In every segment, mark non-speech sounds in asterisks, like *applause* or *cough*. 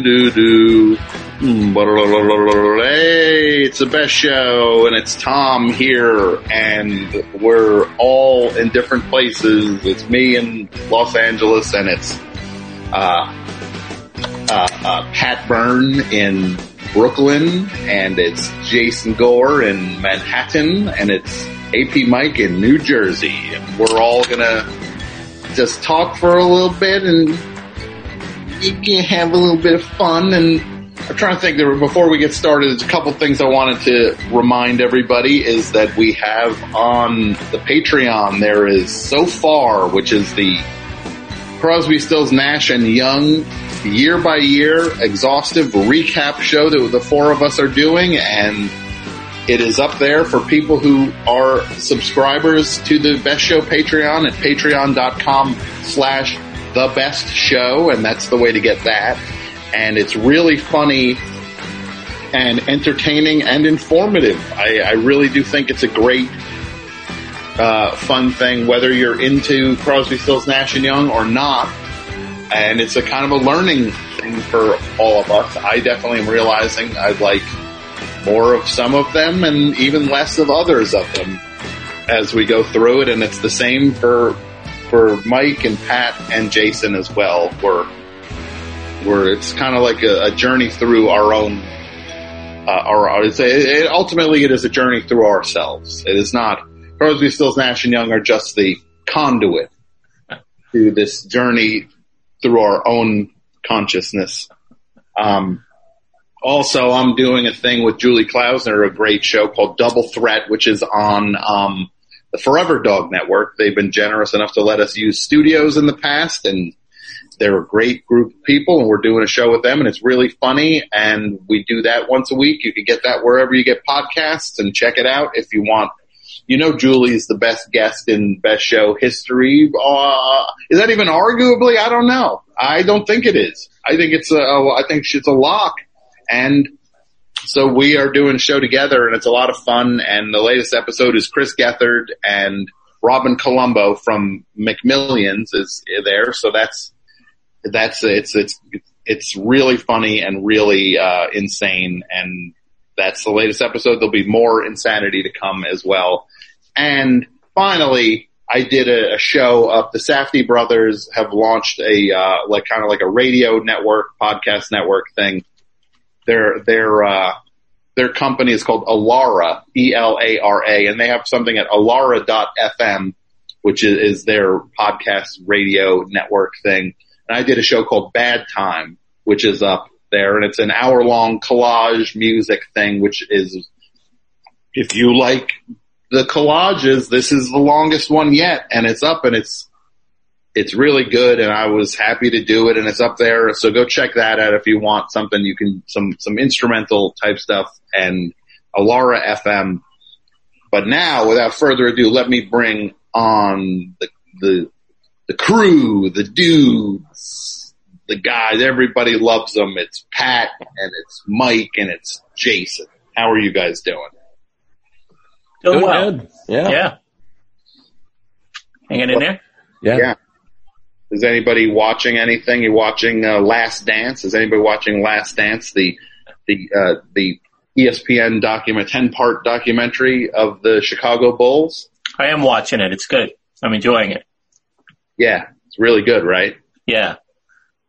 doo. Hmm, Hey, it's the best show, and it's Tom here, and we're all in different places. It's me in Los Angeles, and it's uh, uh, uh, Pat Byrne in Brooklyn, and it's Jason Gore in Manhattan, and it's AP Mike in New Jersey, and we're all gonna just talk for a little bit, and you can have a little bit of fun and I'm trying to think there before we get started, there's a couple things I wanted to remind everybody is that we have on the Patreon, there is so far, which is the Crosby, Stills, Nash and Young year by year exhaustive recap show that the four of us are doing. And it is up there for people who are subscribers to the Best Show Patreon at patreon.com slash the best show and that's the way to get that and it's really funny and entertaining and informative. I, I really do think it's a great, uh, fun thing, whether you're into Crosby, Stills, Nash and Young or not. And it's a kind of a learning thing for all of us. I definitely am realizing I'd like more of some of them and even less of others of them as we go through it. And it's the same for, for Mike and Pat and Jason as well. We're, where it's kind of like a, a, journey through our own, uh, our, it's a, it, ultimately it is a journey through ourselves. It is not, Crosby, Stills, Nash and Young are just the conduit to this journey through our own consciousness. Um, also, I'm doing a thing with Julie Klausner, a great show called Double Threat, which is on, um, the Forever Dog Network. They've been generous enough to let us use studios in the past and they're a great group of people and we're doing a show with them and it's really funny and we do that once a week. You can get that wherever you get podcasts and check it out if you want. You know, Julie's the best guest in best show history. Uh, is that even arguably? I don't know. I don't think it is. I think it's a, I think it's a lock. And so we are doing show together and it's a lot of fun. And the latest episode is Chris Gethard and Robin Colombo from McMillions is there. So that's, that's it's it's it's really funny and really uh, insane, and that's the latest episode. There'll be more insanity to come as well. And finally, I did a, a show of the Safdie brothers have launched a uh, like kind of like a radio network, podcast network thing. Their their uh, their company is called Elara, E L A R A, and they have something at elara.fm, which is, is their podcast radio network thing. And I did a show called Bad Time, which is up there, and it's an hour long collage music thing, which is, if you like the collages, this is the longest one yet, and it's up and it's, it's really good and I was happy to do it and it's up there. So go check that out if you want something you can, some, some instrumental type stuff and Elara FM. But now without further ado, let me bring on the, the, the crew, the dudes, the guys, everybody loves them. It's Pat and it's Mike and it's Jason. How are you guys doing? Doing, doing well. Good. Yeah. Yeah. Hanging in there? Yeah. yeah. Is anybody watching anything? You watching uh, Last Dance? Is anybody watching Last Dance? The the uh, the ESPN document, ten part documentary of the Chicago Bulls. I am watching it. It's good. I'm enjoying it. Yeah, it's really good, right? Yeah.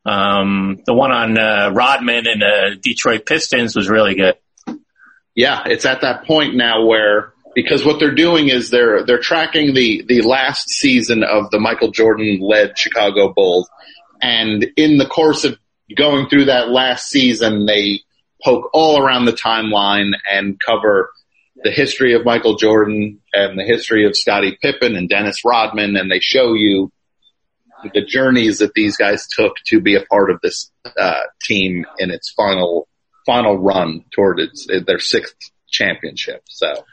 Um, the one on uh, Rodman and the Detroit Pistons was really good. Yeah, it's at that point now where because what they're doing is they're they're tracking the the last season of the Michael Jordan led Chicago Bulls, and in the course of going through that last season, they poke all around the timeline and cover the history of Michael Jordan and the history of Scottie Pippen and Dennis Rodman, and they show you the journeys that these guys took to be a part of this uh, team in its final final run toward its their sixth championship. So,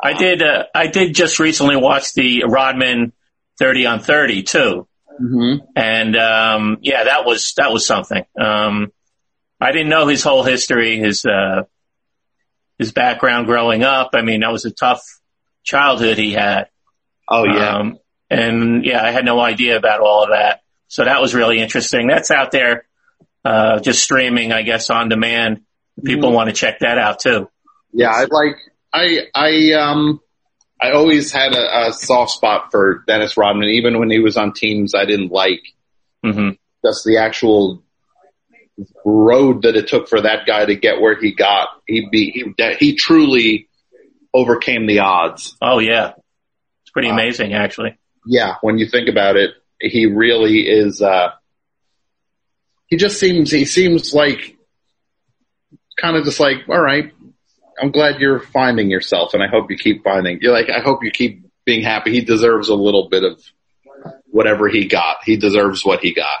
I did uh, I did just recently watch the Rodman thirty on thirty too, mm-hmm. and um, yeah, that was that was something. Um, I didn't know his whole history, his uh, his background growing up. I mean, that was a tough childhood he had. Oh yeah. Um, and yeah, I had no idea about all of that. So that was really interesting. That's out there, uh, just streaming, I guess, on demand. People want to check that out too. Yeah, I like I I um I always had a, a soft spot for Dennis Rodman, even when he was on teams I didn't like. hmm Just the actual road that it took for that guy to get where he got. He be he he truly overcame the odds. Oh yeah, it's pretty Wow. amazing actually. Yeah, when you think about it, he really is. uh He just seems he seems like kind of just like all right. I'm glad you're finding yourself, and I hope you keep finding. You're like I hope you keep being happy. He deserves a little bit of whatever he got. He deserves what he got.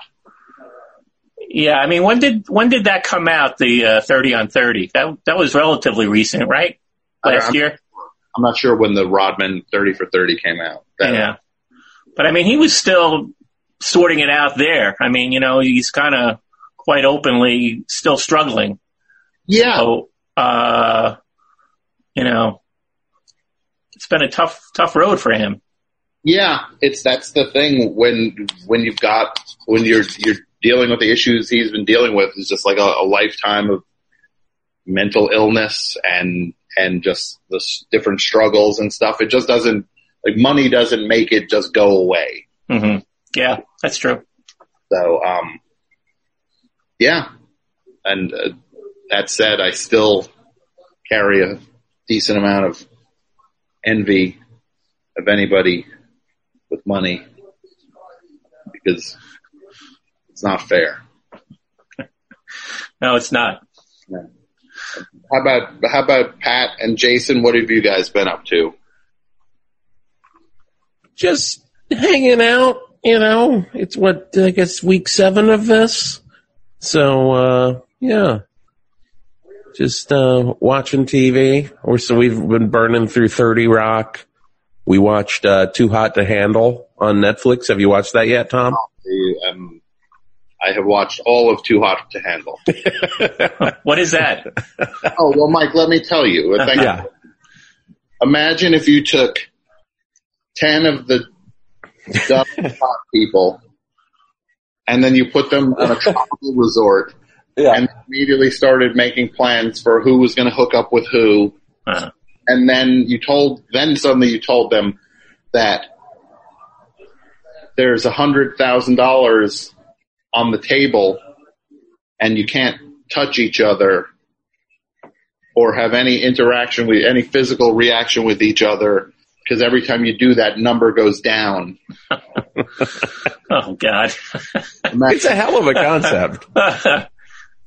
Yeah, I mean, when did when did that come out? The uh, thirty on thirty. That that was relatively recent, right? Last I'm- year. I'm not sure when the Rodman 30 for 30 came out. That- Yeah. But I mean, he was still sorting it out there. I mean, you know, he's kind of quite openly still struggling. Yeah. So, uh, you know, it's been a tough, tough road for him. Yeah, it's that's the thing when when you've got when you're you're dealing with the issues he's been dealing with is just like a, a lifetime of mental illness and and just the s- different struggles and stuff. It just doesn't like money doesn't make it just go away. hmm Yeah, that's true. So um, yeah, and uh, that said, I still carry a decent amount of envy of anybody with money because it's not fair. No, it's not. How about how about Pat and Jason? What have you guys been up to? just hanging out, you know. It's what I guess week seven of this. So uh yeah. Just uh watching TV. Or so we've been burning through thirty Rock. We watched uh Too Hot to Handle on Netflix. Have you watched that yet, Tom? Um, I have watched all of Too Hot to Handle. *laughs* What is that? oh well, Mike, let me tell you. Thank yeah. Imagine if you took ten of the dumb *laughs* hot people, and then you put them on a *laughs* tropical resort, and immediately started making plans for who was going to hook up with who, Uh, and then you told, then suddenly you told them that there's a hundred thousand dollars on the table, and you can't touch each other or have any interaction with any physical reaction with each other because every time you do that number goes down. *laughs* oh God. It's a hell of a concept. *laughs*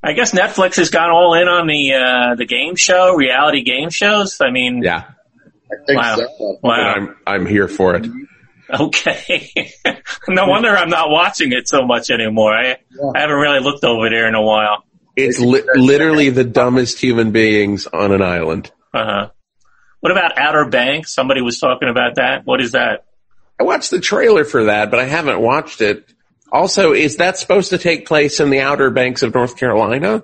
I guess Netflix has gone all in on the uh, the game show, reality game shows. I mean, yeah. I think wow, so. wow. I'm I'm here for it. Okay. *laughs* no wonder I'm not watching it so much anymore. I, I haven't really looked over there in a while. It's li- literally the dumbest human beings on an island. Uh huh. What about Outer Banks? Somebody was talking about that. What is that? I watched the trailer for that, but I haven't watched it. Also, is that supposed to take place in the Outer Banks of North Carolina?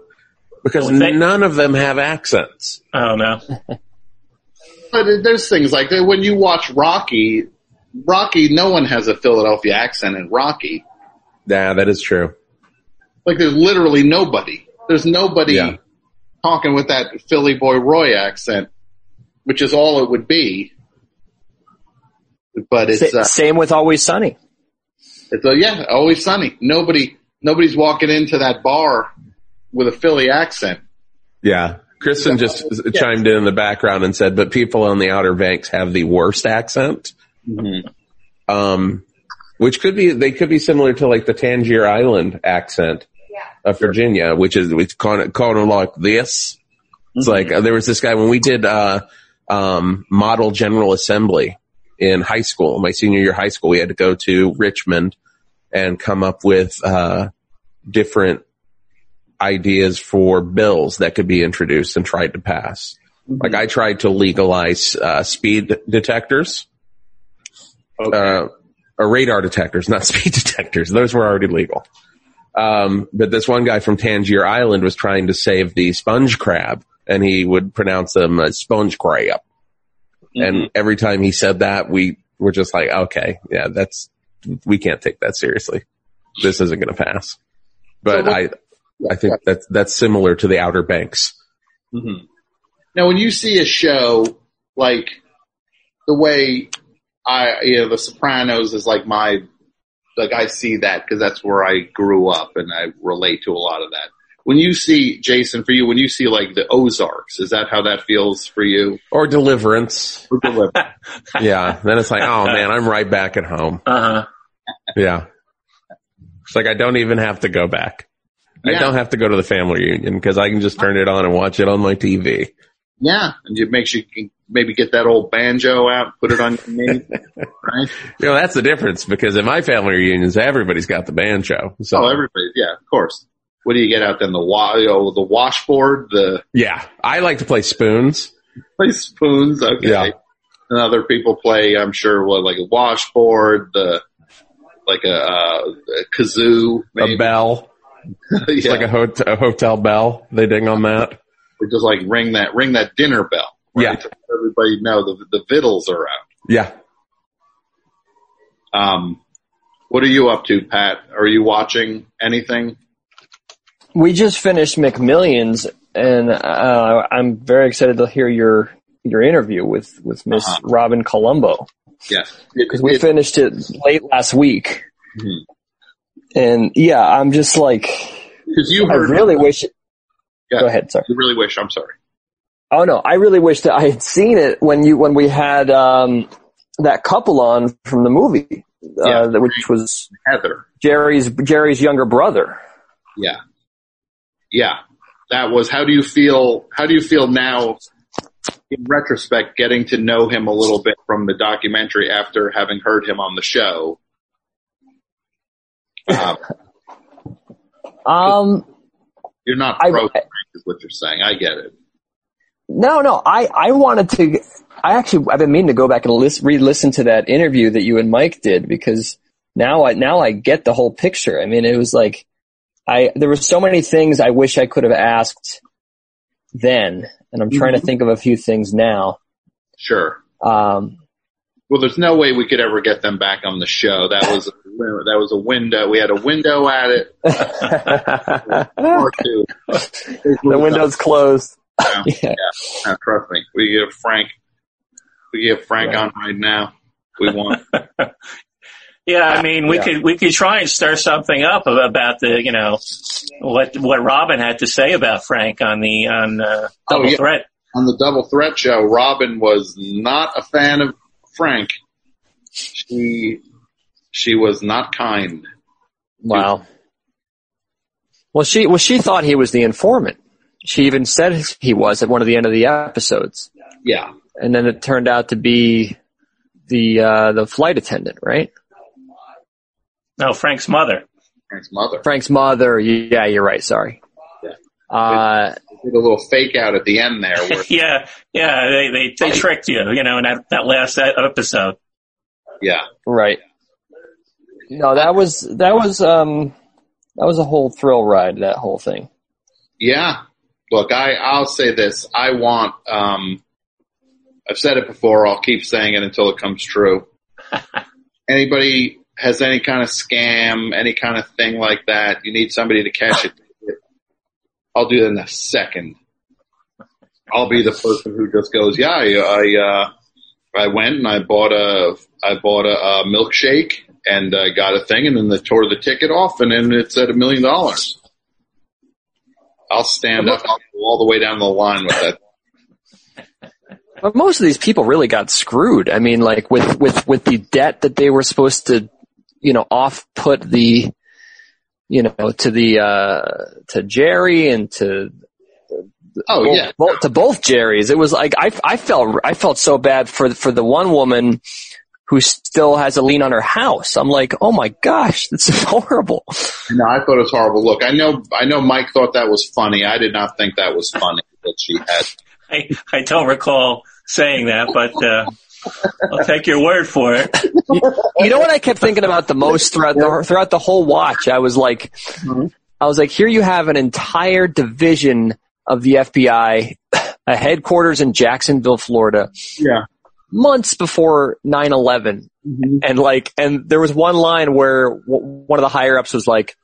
Because Well, they- none of them have accents. I don't know. But there's things like that when you watch Rocky. Rocky, no one has a Philadelphia accent in Rocky. Yeah, that is true. Like there's literally nobody. There's nobody Yeah. talking with that Philly boy Roy accent, which is all it would be. But it's Sa- uh, same with Always Sunny. It's a, yeah, always sunny. Nobody, nobody's walking into that bar with a Philly accent. Yeah. Kristen just chimed in in the background and said, but people on the Outer Banks have the worst accent. Hmm. Um, which could be, they could be similar to like the Tangier Island accent of Virginia, which is, it's kind of, kind of like this. It's like, uh, there was this guy when we did, uh, um, model general assembly in high school, my senior year of high school, we had to go to Richmond and come up with, uh, different ideas for bills that could be introduced and tried to pass. Like I tried to legalize, uh, speed detectors Okay. uh, or radar detectors, not *laughs* speed detectors. Those were already legal. Um, but this one guy from Tangier Island was trying to save the sponge crab, and he would pronounce them as sponge crab. And every time he said that, we were just like, okay, yeah, that's we can't take that seriously. this isn't going to pass. But So I, I think that's that's similar to the Outer Banks. hmm Now, when you see a show like the way I, you know, The Sopranos is like my, like I see that because that's where I grew up and I relate to a lot of that. When you see Jason, for you, when you see like the Ozarks, is that how that feels for you? Or Deliverance. Or Deliver- *laughs* Yeah. Then it's like, oh man, I'm right back at home. Uh huh. Yeah. It's like I don't even have to go back. I don't have to go to the family reunion because I can just turn it on and watch it on my TV. yeah, and it makes you can maybe get that old banjo out, put it on your knee, *laughs* right? You know, that's the difference because in my family reunions, everybody's got the banjo. So Oh, everybody, yeah, of course. What do you get out then? The wa- oh, the washboard, the yeah, I like to play spoons. play spoons. Okay. Yeah. And other people play, I'm sure, what like a washboard, the like a, uh, a kazoo, maybe. A bell. It's *laughs* yeah. like a, hot- a hotel bell. They ding on that. Or just like ring that ring that dinner bell. Yeah. To let everybody know the the vittles are out. Yeah. Um, what are you up to, Pat? Are you watching anything? We just finished McMillions, and uh, I'm very excited to hear your your interview with with Miss Uh-huh. Robin Colombo Yes. because we finished it late last week, Mhm. and yeah, I'm just like Because you I heard. really wish. Yeah. Go ahead, sorry. You really wish. I'm sorry. Oh no, I really wish that I had seen it when you when we had um, that couple on from the movie, uh, Yeah. that- which was Heather. Jerry's Jerry's younger brother. Yeah. Yeah. That was, how do you feel, how do you feel now in retrospect getting to know him a little bit from the documentary after having heard him on the show? *laughs* Um, Um, you're not I- pro Frank is what you're saying. I get it. No, no. I, I wanted to. I actually I've been meaning to go back and list, re-listen to that interview that you and Mike did because now I now I get the whole picture. I mean, it was like I there were so many things I wish I could have asked then, and I'm trying to think of a few things now. Sure. Um, Well, there's no way we could ever get them back on the show. That was, *laughs* that was a window. We had a window at it. *laughs* the Or two. window's closed. Yeah. *laughs* Yeah. Trust me. We get Frank, we give Frank Right. on right now. We want. Yeah, I mean, we Yeah. could we could try and stir something up about the you know what what Robin had to say about Frank on the on uh, Oh, Double yeah. Threat. on the Double Threat show, Robin was not a fan of Frank. She she was not kind. Wow. Well, she well she thought he was the informant. She even said he was at one of the end of the episodes. Yeah, and then it turned out to be the uh, the flight attendant, right? No, Frank's mother. Frank's mother Frank's mother. Yeah, you're right. Sorry. Yeah. Uh, did a little fake out at the end there. Where, *laughs* Yeah, yeah, they they they tricked you, you know, in that that last episode. yeah, right. No, that was that was um that was a whole thrill ride. That whole thing. yeah. Look, I I'll say this. I want. um I've said it before. I'll keep saying it until it comes true. *laughs* Anybody has any kind of scam, any kind of thing like that, you need somebody to catch it. I'll do it in a second. I'll be the person who just goes, yeah, I, I, uh, I went and I bought a, I bought a, a milkshake and uh, got a thing and then they tore the ticket off and then it's at a million dollars. I'll stand up, I'll go all the way down the line with that. But most of these people really got screwed. I mean, like with with with the debt that they were supposed to, you know, off put the, you know, to the uh to Jerry and to Oh both, yeah. both, to both Jerrys. It was like I I felt I felt so bad for for the one woman who still has a lien on her house. I'm like, oh my gosh, that's *laughs* horrible. No, I thought it was horrible. Look, I know, I know Mike thought that was funny. I did not think that was funny that she had. I I don't recall saying that, but uh, I'll take your word for it. You know what I kept thinking about the most throughout the throughout the whole watch? I was like, Mhm. I was like, here you have an entire division of the FBI, a headquarters in Jacksonville, Florida, Yeah. months before 9-11 and like and there was one line where w- one of the higher ups was like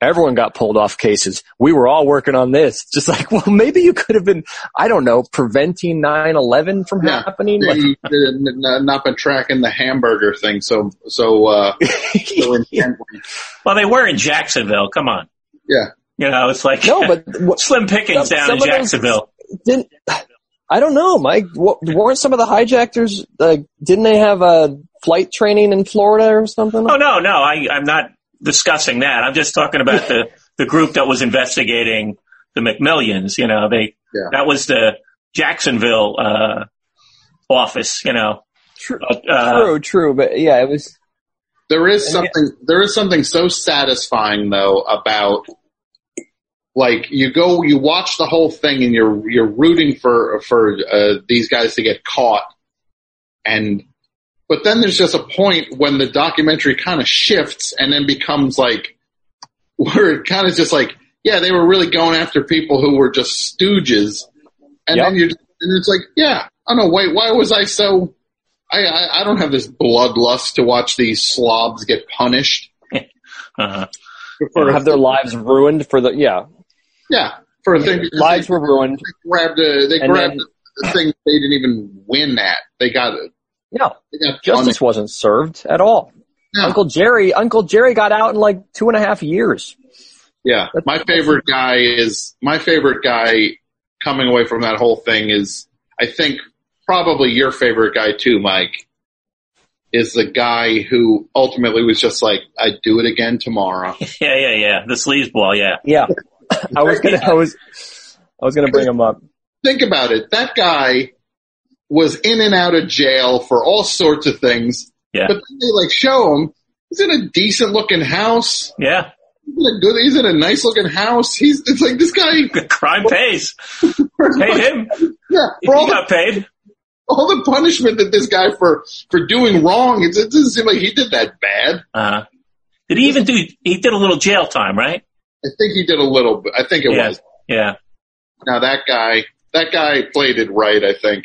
everyone got pulled off cases we were all working on this just like *laughs* well maybe you could have been i don't know preventing 9-11 from Yeah. happening They did not been tracking the hamburger thing so so uh *laughs* so intently. Well, they were in Jacksonville. Come on. Yeah. You know, it's like no but *laughs* what, slim pickings Some- down some in Jacksonville. didn't I don't know, Mike. What, weren't some of the hijackers like? Didn't they have a flight training in Florida or something? Oh no, no, I, I'm not discussing that. I'm just talking about the *laughs* the group that was investigating the McMillions. You know, they Yeah. that was the Jacksonville uh, office. You know, True, uh, true, true. But yeah, it was. There is And something. There is something so satisfying though about like you go, you watch the whole thing, and you're you're rooting for for uh, these guys to get caught, and but then there's just a point when the documentary kind of shifts and then becomes like *laughs* where it kind of just like yeah, they were really going after people who were just stooges, and Yep. then you and it's like yeah, I don't know, wait, why was I so I, I, I don't have this bloodlust to watch these slobs get punished. *laughs* uh, Or have their lives ruined for the yeah Yeah, for a thing. lives they were ruined. They grabbed a, they And grabbed then- the thing they didn't even win at. They got it. No, justice punished. wasn't served at all. Yeah. Uncle Jerry, Uncle Jerry got out in like two and a half years. Yeah, That's- my favorite guy is my favorite guy coming away from that whole thing is I think probably your favorite guy too, Mike. Is the guy who ultimately was just like, I'd do it again tomorrow. *laughs* yeah, yeah, yeah. The sleaze ball. Yeah. Yeah, *laughs* I was gonna, I was, I was gonna bring him up. Think about it. That guy was in and out of jail for all sorts of things. Yeah. But then they like show him. He's in a decent looking house. Yeah. He's in a good. He's in a nice looking house. He's. It's like this guy. *laughs* Crime pays. *laughs* Paid him. Yeah. He For all the got paid. all the punishment that this guy for for doing wrong, it, it doesn't seem like he did that bad. Uh, did he even do? He did a little jail time, right? I think he did a little. I think it Yeah. was. Yeah. Now that guy, that guy played it right. I think.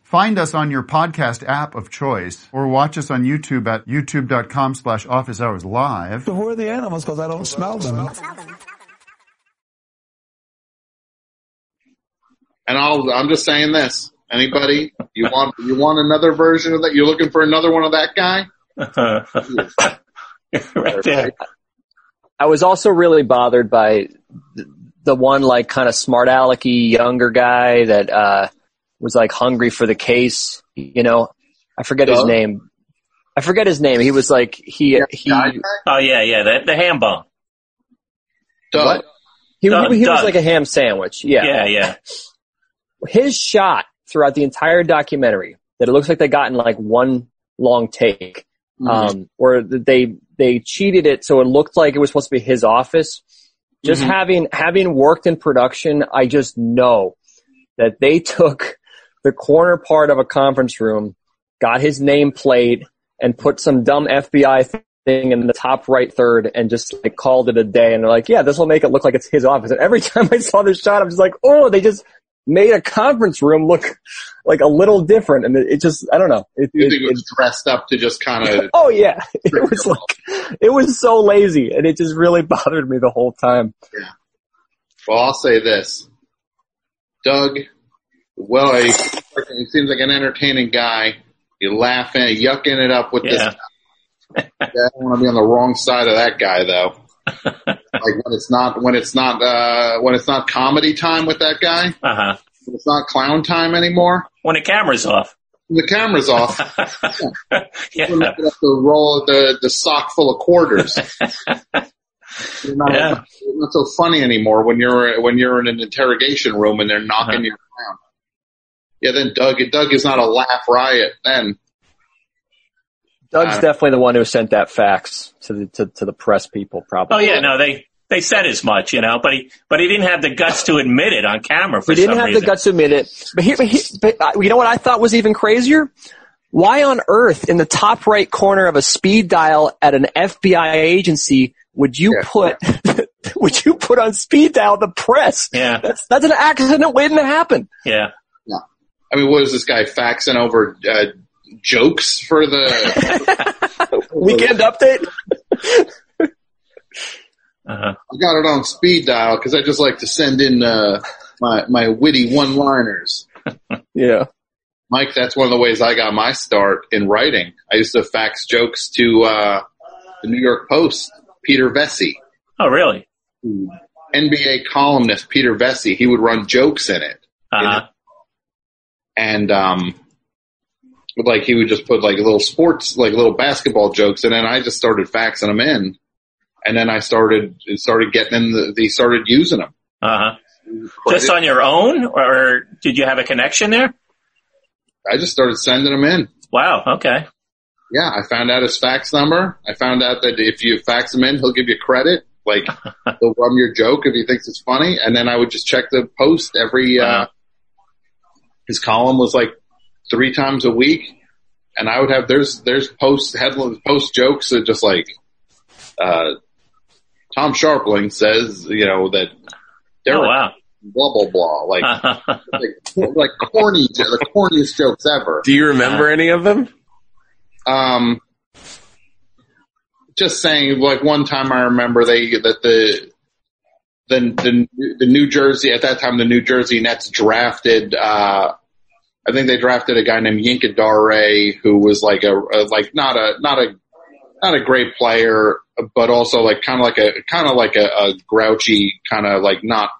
Find us on your podcast app of choice or watch us on YouTube at youtube.com slash office hours live. Who are the animals? Because I don't smell them. And I'll. I'm just saying this. Anybody, you want you want another version of that? You're looking for another one of that guy? *laughs* right there. I was also really bothered by the one like kind of smart alecky younger guy that uh was like hungry for the case. You know, I forget his name. I forget his name. He was like he he Oh yeah, yeah. The, the ham bone. Doug. What? he, Doug, he, he was like a ham sandwich. Yeah. Yeah, yeah. His shot throughout the entire documentary that it looks like they got in like one long take, Mhm. um, where they they cheated it so it looked like it was supposed to be his office. Just Mhm. having having worked in production, I just know that they *laughs* took the corner part of a conference room, got his name plate, and put some dumb FBI thing in the top right third, and just like called it a day. And they're like, "Yeah, this will make it look like it's his office." And every *laughs* time I saw this shot, I'm just like, "Oh, they just made a conference room look like a little different." And it, just, I don't know. It, You it- think it was dressed up to just kind of *laughs* Oh yeah, *laughs* it was like it was so lazy, and it just really bothered me the whole time. Yeah. Well, I'll say this. Doug, well, he, he seems like an entertaining guy. You laughing, yucking it up with this. Yeah. I don't want to be on the wrong side of that guy, though. *laughs* like when it's not when it's not uh when it's not comedy time with that guy. Uh huh. It's not clown time anymore. When the camera's off. When the camera's off. *laughs* yeah. We're have to roll the the sock full of quarters. *laughs* You're not, Yeah. not so funny anymore when you're when you're in an interrogation room and they're knocking Uh-huh. you around. Yeah, then Doug Doug is not a laugh riot then. Doug's Uh, definitely the one who sent that fax to the to, to the press people. Probably. Oh yeah, no, they they said as much, you know, but he but he didn't have the guts to admit it on camera for He didn't some have reason. the guts to admit it. But, he, but, he, but uh, you know what I thought was even crazier? Why on earth, in the top right corner of a speed dial at an FBI agency, would you Yeah. put *laughs* would you put on speed dial the press? Yeah, That's that's an accident waiting to happen. yeah. I mean, what is this guy faxing over uh, jokes for the? *laughs* Weekend update. *laughs* Uh-huh. I got it on speed dial because I just like to send in uh, my my witty one liners. *laughs* Yeah. Mike, that's one of the ways I got my start in writing. I used to fax jokes to uh, the New York Post, Peter Vecsey, Oh really? NBA columnist Peter Vecsey. He would run jokes in it, Uh-huh. And um, like he would just put like little sports, like little basketball jokes, and then I just started faxing them in, and then I started started getting in. The, they started using them. Uh-huh. Just on your own, or did you have a connection there? I just started sending them in. Wow. Okay. Yeah, I found out his fax number. I found out that if you fax him in, he'll give you credit. Like *laughs* he'll run your joke if he thinks it's funny, and then I would just check the post every. Uh. His column was like three times a week, and I would have there's there's post headlines post jokes that just like uh, Tom Scharpling says you know that Oh wow. blah blah blah like like, *laughs* like corny the corniest jokes ever. Do you remember any of them? Um, just saying, like one time I remember they that the the the the New Jersey at that time the New Jersey Nets drafted. uh I think they drafted a guy named Yinka Dare who was like a, a like not a not a not a great player, but also like kind of like a kind of like a, a grouchy kind of like not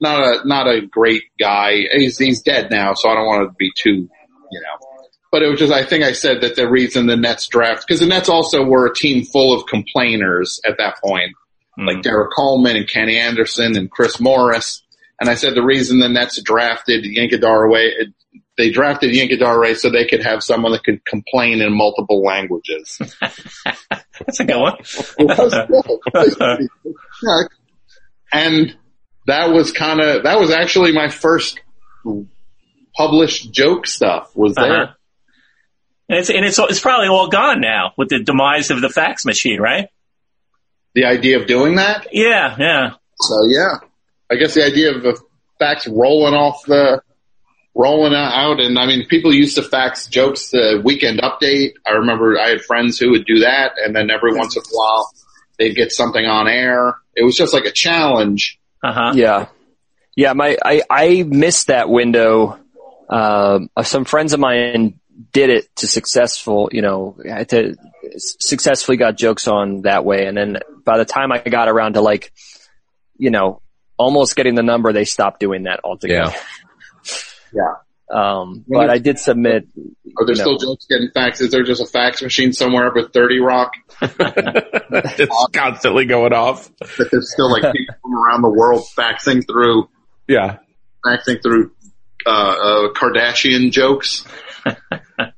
not a not a great guy. He's he's dead now, so I don't want to be too you know. But it was just I think I said that the reason the Nets draft because the Nets also were a team full of complainers at that point, hmm. like Derrick Coleman and Kenny Anderson and Chris Morris. And I said the reason the Nets drafted Yinka Dare they drafted Yinka Dare so they could have someone that could complain in multiple languages. *laughs* That's a good one. *laughs* And that was kind of that was actually my first published joke stuff was there. Uh-huh. And it's and it's it's probably all gone now with the demise of the fax machine, right? The idea of doing that. Yeah, yeah. So yeah, I guess the idea of the fax rolling off the rolling out, and I mean, people used to fax jokes to Weekend Update. I remember I had friends who would do that, and then every once in a while they'd get something on air. It was just like a challenge. Uh huh. Yeah. Yeah, my I, I missed that window. Um, uh, some friends of mine did it to successful, you know, to successfully got jokes on that way. And then by the time I got around to like, you know, almost getting the number, they stopped doing that altogether. Yeah. *laughs* Um, but I did submit. Are there you still know, jokes getting faxed? Is there just a fax machine somewhere up at 30 Rock *laughs* *laughs* it's constantly going off. that there's still like people from around the world faxing through Yeah. faxing through uh, uh, Kardashian jokes? *laughs*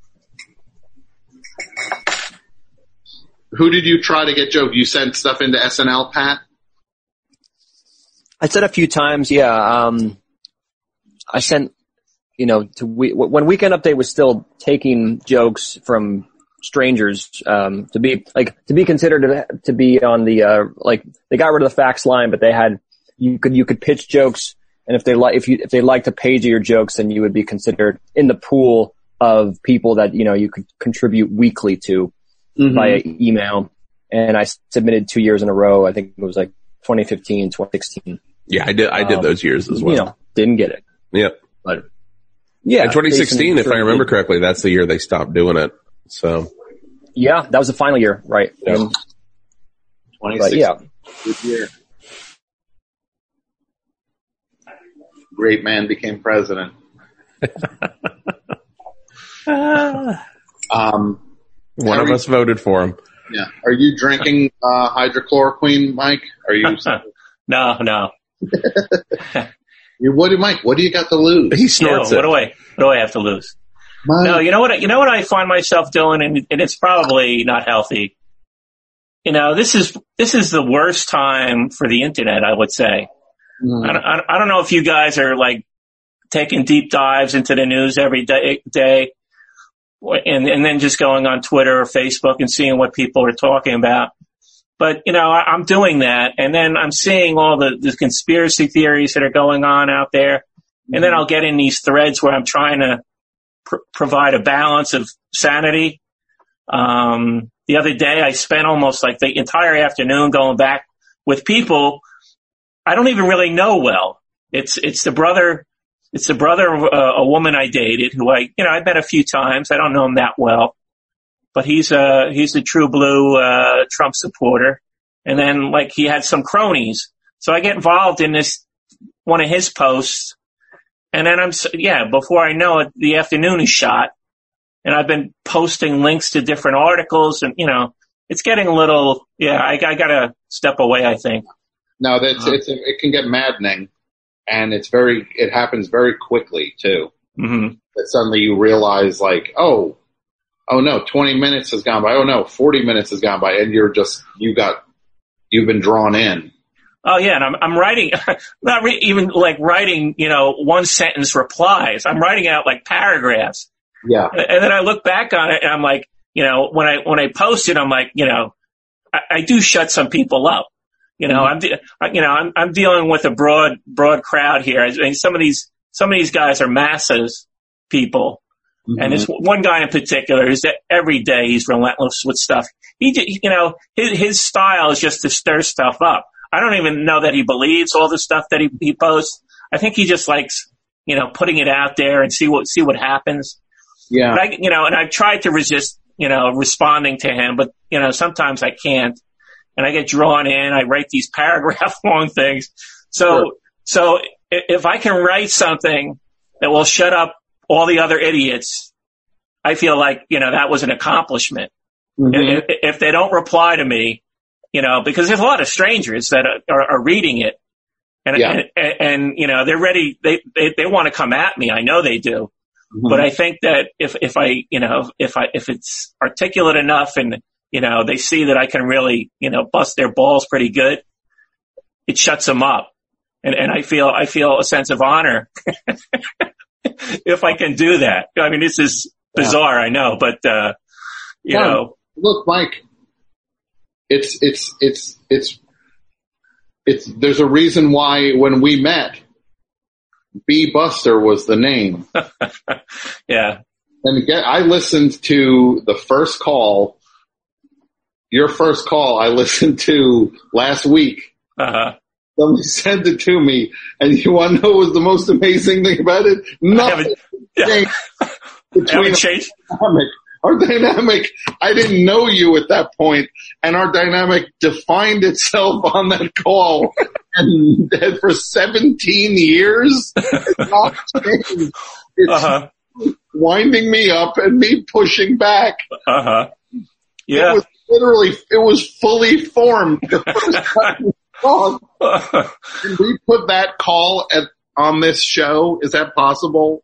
Who did you try to get joke? You sent stuff into SNL, Pat? I said a few times, yeah. Um, I sent, you know, to we, when Weekend Update was still taking jokes from strangers um, to be like to be considered to, to be on the uh, like they got rid of the fax line, but they had you could you could pitch jokes, and if they like if you if they liked a page of your jokes, then you would be considered in the pool of people that you know you could contribute weekly to via email. And I submitted two years in a row. I think it was like 2015, 2016. Yeah, I did. I did Um, those years as well. You know, didn't get it. Yep. But yeah, In 2016, if I remember correctly, that's the year they stopped doing it. So Yeah, that was the final year, right? Yeah. And- but 2016. yeah, Good year. Great man became president. *laughs* um, one of are us voted for him. yeah. Are you drinking uh, hydrochloroquine, Mike? Are you? *laughs* No, no. *laughs* you what, do Mike? What do you got to lose? He Yeah, snorts what it. do I what do I have to lose? My- No, you know what? You know what I find myself doing, and, and it's probably not healthy. You know, this is this is the worst time for the internet. I would say. Mm. I, don't, I I don't know if you guys are like taking deep dives into the news every day, day and, and then just going on Twitter or Facebook and seeing what people are talking about. But, you know, I, I'm doing that and then I'm seeing all the, the conspiracy theories that are going on out there. And then I'll get in these threads where I'm trying to pr- provide a balance of sanity. Um, the other day I spent almost like the entire afternoon going back with people I don't even really know well. It's it's the brother, it's the brother of a, a woman I dated who I you know I met a few times. I don't know him that well, but he's a he's a true blue uh, Trump supporter. And then like he had some cronies, so I get involved in this one of his posts, and then I'm yeah before I know it, the afternoon is shot, and I've been posting links to different articles, and you know it's getting a little yeah I, I gotta step away. I think. No, that's Uh-huh. it's it can get maddening, and it's very it happens very quickly too. hmm That suddenly you realize like, oh, oh no, twenty minutes has gone by. Oh no, forty minutes has gone by, and you're just you got you've been drawn in. Oh yeah, and I'm I'm writing, *laughs* not re- even like writing, you know, one sentence replies. I'm writing out like paragraphs, Yeah, and then I look back on it and I'm like, you know, when I when I post it, I'm like, you know, I, I do shut some people up. You know, mm-hmm. I'm de- I- you know I'm I'm dealing with a broad broad crowd here. I mean, some of these some of these guys are masses people, and this mm-hmm. one guy in particular is that every day he's relentless with stuff. He, you know, his, his style is just to stir stuff up. I don't even know that he believes all the stuff that he, he posts. I think he just likes, you know, putting it out there and see what, see what happens. yeah. But I, you know, and I've tried to resist, you know, responding to him, but, you know, sometimes I can't. And I get drawn in. I write these *laughs* paragraph long things. So, Sure. so if I can write something that will shut up all the other idiots, I feel like, you know, that was an accomplishment. Mhm. If, if they don't reply to me, you know, because there's a lot of strangers that are, are, reading it and, Yeah. and, and, you know, they're ready. They, they, they want to come at me. I know they do. Mhm. But I think that if, if I, you know, if I, if it's articulate enough and, you know, they see that I can really, you know, bust their balls pretty good, it shuts them up. And, and I feel, I feel a sense of honor *laughs* *laughs* if I can do that. I mean, this is bizarre, I know, but, uh, you Yeah. know, look, Mike, it's it's it's it's it's there's a reason why when we met, B Buster was the name. *laughs* yeah, And again, I listened to the first call, your first call. I *laughs* listened to last week. uh, Somebody *laughs* sent it to me, and you want to know what was the most amazing thing about it? Nothing yeah, *laughs* between haven't dynamic. Our dynamic, I didn't know you at that point, and our dynamic defined itself *laughs* on that call. And, and for 17 years, it's not changed. It's Uh huh. winding me up and me pushing back. Uh huh. It Yeah. was literally, it was fully formed the first time we. *laughs* Can we put that call at, on this show? Is that possible?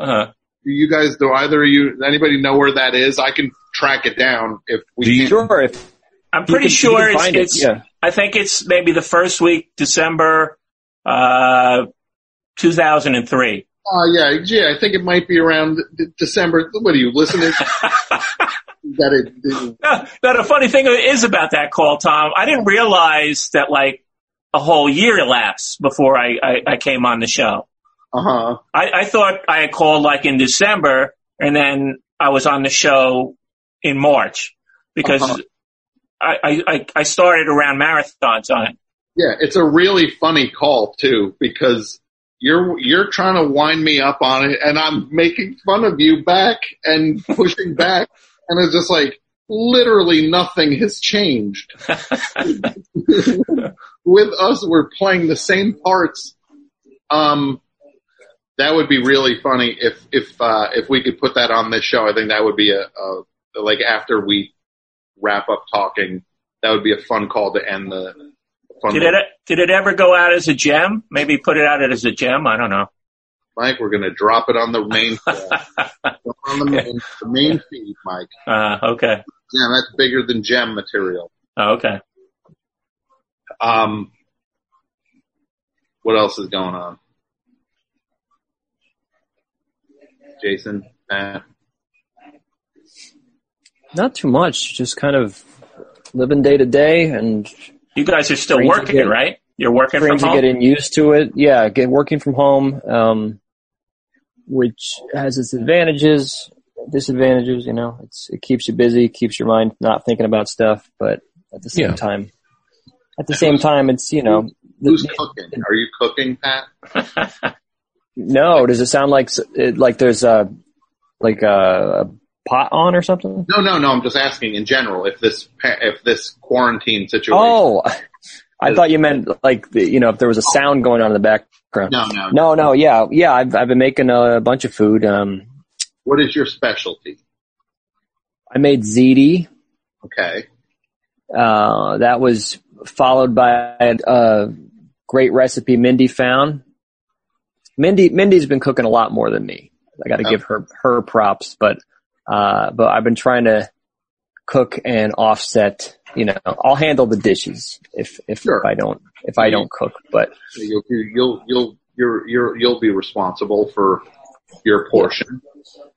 uh-huh. Do you guys, do either of you, anybody know where that is? I can track it down if we Do can. Sure, if I'm pretty can- sure it's, it, it's yeah. I think it's maybe the first week, December, uh, 2003. Uh, yeah, yeah, I think it might be around D- December. What are you listening? you *laughs* got it. *laughs* No, no, the funny thing is about that call, Tom, I didn't realize that like a whole year elapsed before I, I, I came on the show. Uh huh. I, I thought I had called like in December and then I was on the show in March because Uh-huh. I, I, I- started around marathon time. Yeah, it's a really funny call too because you're you're trying to wind me up on it, and I'm making fun of you back and pushing back, *laughs* and it's just like literally nothing has changed. *laughs* *laughs* With us, we're playing the same parts. Um, that would be really funny if if uh, if we could put that on this show. I think that would be a, a like after we wrap up talking, that would be a fun call to end the. Fun Did it, did it ever go out as a gem? Maybe put it out as a gem? I don't know. Mike. We're going to drop it on the main, *laughs* on the main, the main feed, Mike. Uh, okay. Yeah, that's bigger than gem material. Oh, okay. Um, what else is going on? Jason, Matt, Not too much. Just kind of living day to day and You guys are still working, get- right? You're working from friends are home. getting used to it. Yeah, get working from home, um, which has its advantages, disadvantages. You know, it's it keeps you busy, keeps your mind not thinking about stuff, but at the same Yeah. time, at the same time, it's you know, the- who's cooking? Are you cooking, Pat? *laughs* no. Does it sound like like there's a like a, a pot on or something? No, no, no. I'm just asking in general if this if this quarantine situation. Oh, I thought you meant like the, you know if there was a sound going on in the background. no, no, No, no, yeah, yeah. I've I've been making a bunch of food. Um, What is your specialty? I made ziti. Okay. Uh, that was followed by a great recipe Mindy found. Mindy Mindy's been cooking a lot more than me. I got to Oh. give her her props, but uh, but I've been trying to cook and offset. You know, I'll handle the dishes if if, Sure. if I don't if I don't cook, but You'll you'll you'll you're you're you'll be responsible for your portion.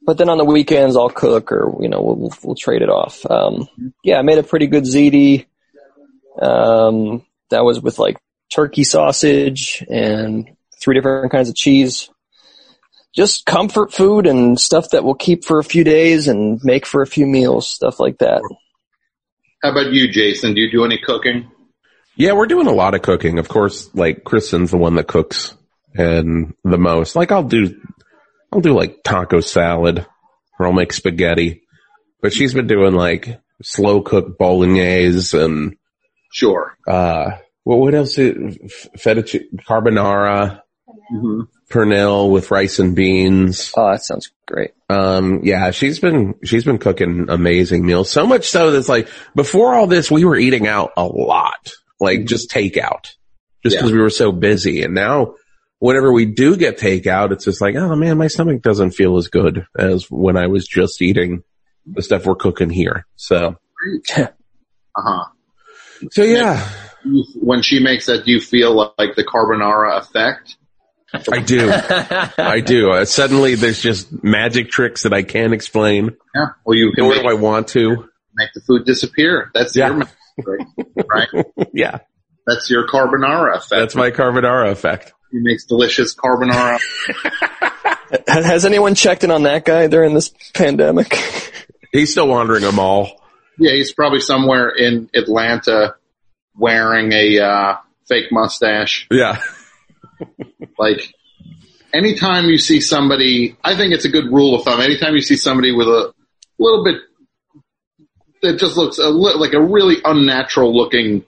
but then on the weekends I'll cook or you know we'll we'll, trade it off. Um, yeah, I made a pretty good ziti. Um, that was with like turkey sausage and three different kinds of cheese. Just comfort food and stuff that will keep for a few days and make for a few meals, stuff like that. How about you, Jason? Do you do any cooking? Yeah, we're doing a lot of cooking. Of course, like Kristen's the one that cooks and the most. Like I'll do, I'll do like taco salad or I'll make spaghetti, but she's been doing like slow cooked bolognese and, Sure. uh, well, what else? Is, fettuccine, carbonara, Mm-hmm. Pernil with rice and beans. Oh, that sounds great. Um, yeah, she's been, she's been cooking amazing meals. So much so that's like, before all this, we were eating out a lot, like just takeout, just Yeah. because we were so busy. And now whenever we do get takeout, it's just like, oh man, my stomach doesn't feel as good as when I was just eating the stuff we're cooking here. So, *laughs* Uh huh. so yeah, When she makes that, do you feel like the carbonara effect? I do. I do. Uh, suddenly there's just magic tricks that I can't explain, Yeah. Well, you can nor make, do I want to. make the food disappear. That's Yeah. your magic trick, right? *laughs* yeah, That's your carbonara effect. that's my carbonara effect. He makes delicious carbonara. Has anyone checked in on that guy during this pandemic? *laughs* He's still wandering a mall. yeah, he's probably somewhere in Atlanta wearing a uh, fake mustache. Yeah. *laughs* Like, anytime you see somebody, I think it's a good rule of thumb. Anytime you see somebody with a little bit that just looks a li- like a really unnatural looking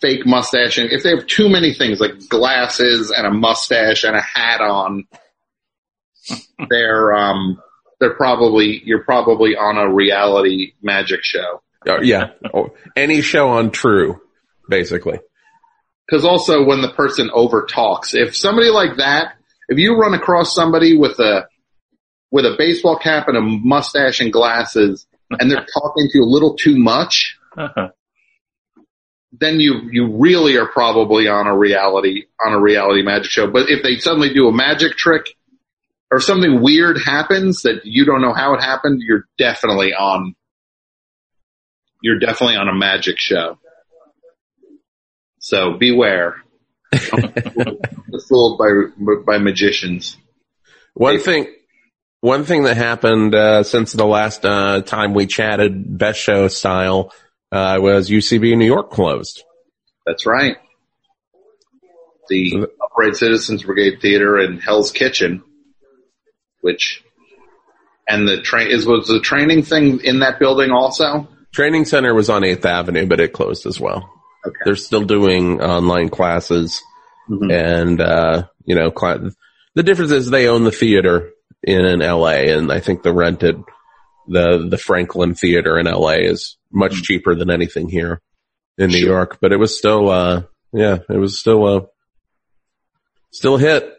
fake mustache, and if they have too many things like glasses and a mustache and a hat on, *laughs* they're um they're probably you're probably on a reality magic show. Uh, yeah. Any show on True, basically. Because also when the person over talks, if somebody like that, if you run across somebody with a with a baseball cap and a mustache and glasses, and they're *laughs* talking to you a little too much, Uh-huh. *laughs* then you you really are probably on a reality on a reality magic show. But if they suddenly do a magic trick or something weird happens that you don't know how it happened, you're definitely on you're definitely on a magic show. So beware. *laughs* Fooled by by magicians. One thing, one thing that happened, uh, since the last, uh, time we chatted best show style, uh, was UCB New York closed. That's right. The Upright Citizens Brigade Theater and Hell's Kitchen, which, and the train is was the training thing in that building also. Training center was on 8th Avenue, but it closed as well. Okay. They're still doing online classes Mhm. and, uh, you know, cla- the difference is they own the theater in LA and I think the rented, the, the Franklin Theater in LA is much cheaper than anything here in New Sure. York, but it was still, uh, yeah, it was still, uh, still a hit.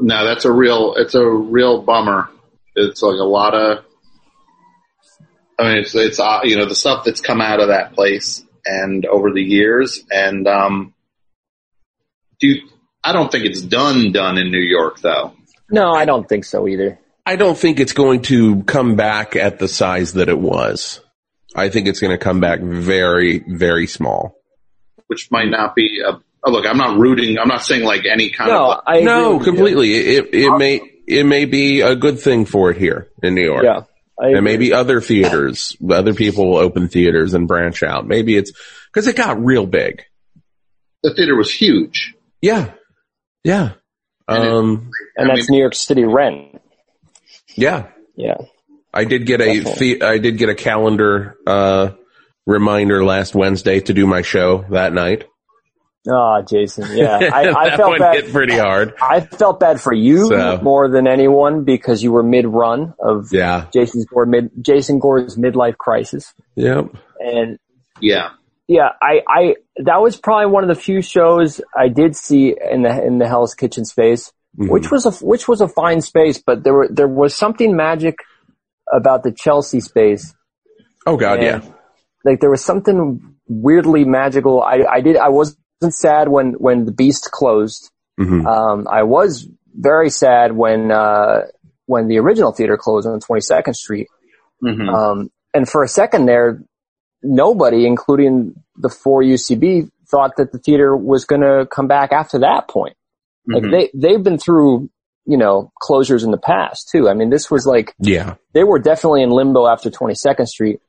no, that's a real, it's a real bummer. It's like a lot of, I mean, it's, it's, uh, you know, the stuff that's come out of that place and over the years and, um, do I don't think it's done, done in New York though. No, I don't think so either. I don't think it's going to come back at the size that it was. I think it's going to come back very, very small. which might not be a. Oh, look, I'm not rooting. I'm not saying like any kind No, of. I No, with you. completely. It it may it may be a good thing for it here in New York. Yeah, I And maybe other theaters, other people will open theaters and branch out. Maybe it's because it got real big. The theater was huge. Yeah, yeah, And it- um, and that's mean- New York City rent. yeah. Yeah, I did get a Definitely. the, I did get a calendar uh, reminder last Wednesday to do my show that night. Oh, Jason. Yeah, *laughs* I, I that felt one bad. hit pretty hard. I felt bad for you So- more than anyone because you were mid-run of Yeah. Jason's Gore mid Jason Gore's midlife crisis, Yep. and Yeah, yeah, I, I that was probably one of the few shows I did see in the in the Hell's Kitchen space, Mhm. which was a which was a fine space, but there were there was something magic about the Chelsea space. Oh God, yeah. Like there was something weirdly magical. I I did I wasn't sad when when the Beast closed. hmm Um, I was very sad when uh, when the original theater closed on 22nd Street. hmm Um, and for a second there, nobody, including the four UCB, thought that the theater was going to come back after that point. Like Mhm. they they've been through you know closures in the past too. I mean, this was like Yeah. they were definitely in limbo after 22nd Street,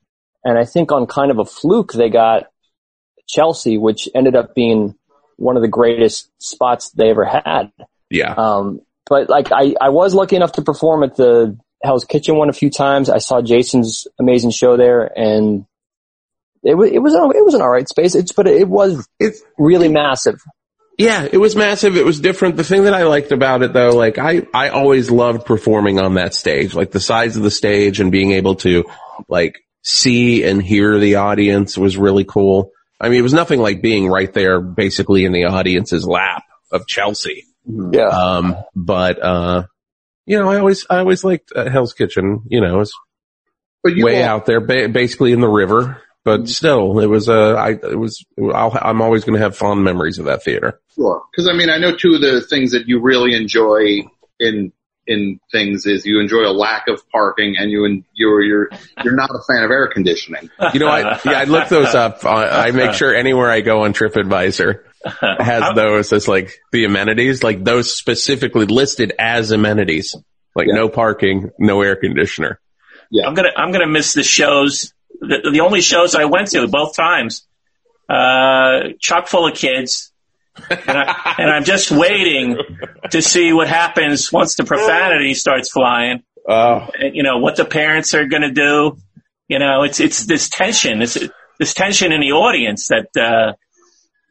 and I think on kind of a fluke they got Chelsea, which ended up being one of the greatest spots they ever had. Yeah. Um, but like I, I was lucky enough to perform at the Hell's Kitchen one a few times. I saw Jason's amazing show there and it was, it was, a- it was an alright space. It's, but it was It's really massive. Yeah, it was massive. It was different. The thing that I liked about it though, like I, I always loved performing on that stage, like the size of the stage and being able to like see and hear the audience was really cool. I mean, it was nothing like being right there basically in the audience's lap of Chelsea. Yeah. Um, but, uh, you know, I always, I always liked uh, Hell's Kitchen, you know, it's way all- out there, ba- basically in the river, but still it was, uh, I, it was, I'll, I'm always going to have fond memories of that theater. Sure. Because I mean, I know two of the things that you really enjoy in in things is you enjoy a lack of parking, and you en- you're you're you're not a fan of air conditioning. You know, I, yeah, I look those up. I, I make sure anywhere I go on TripAdvisor has *laughs* those as like the amenities, like those specifically listed as amenities, like Yeah. no parking, no air conditioner. Yeah, I'm gonna I'm gonna miss the shows. The, the only shows I went to both times, uh, chock full of kids, and, I, and I'm just waiting to see what happens once the profanity starts flying. Oh, you know what the parents are gonna do. You know, it's it's this tension, it's this tension in the audience that uh,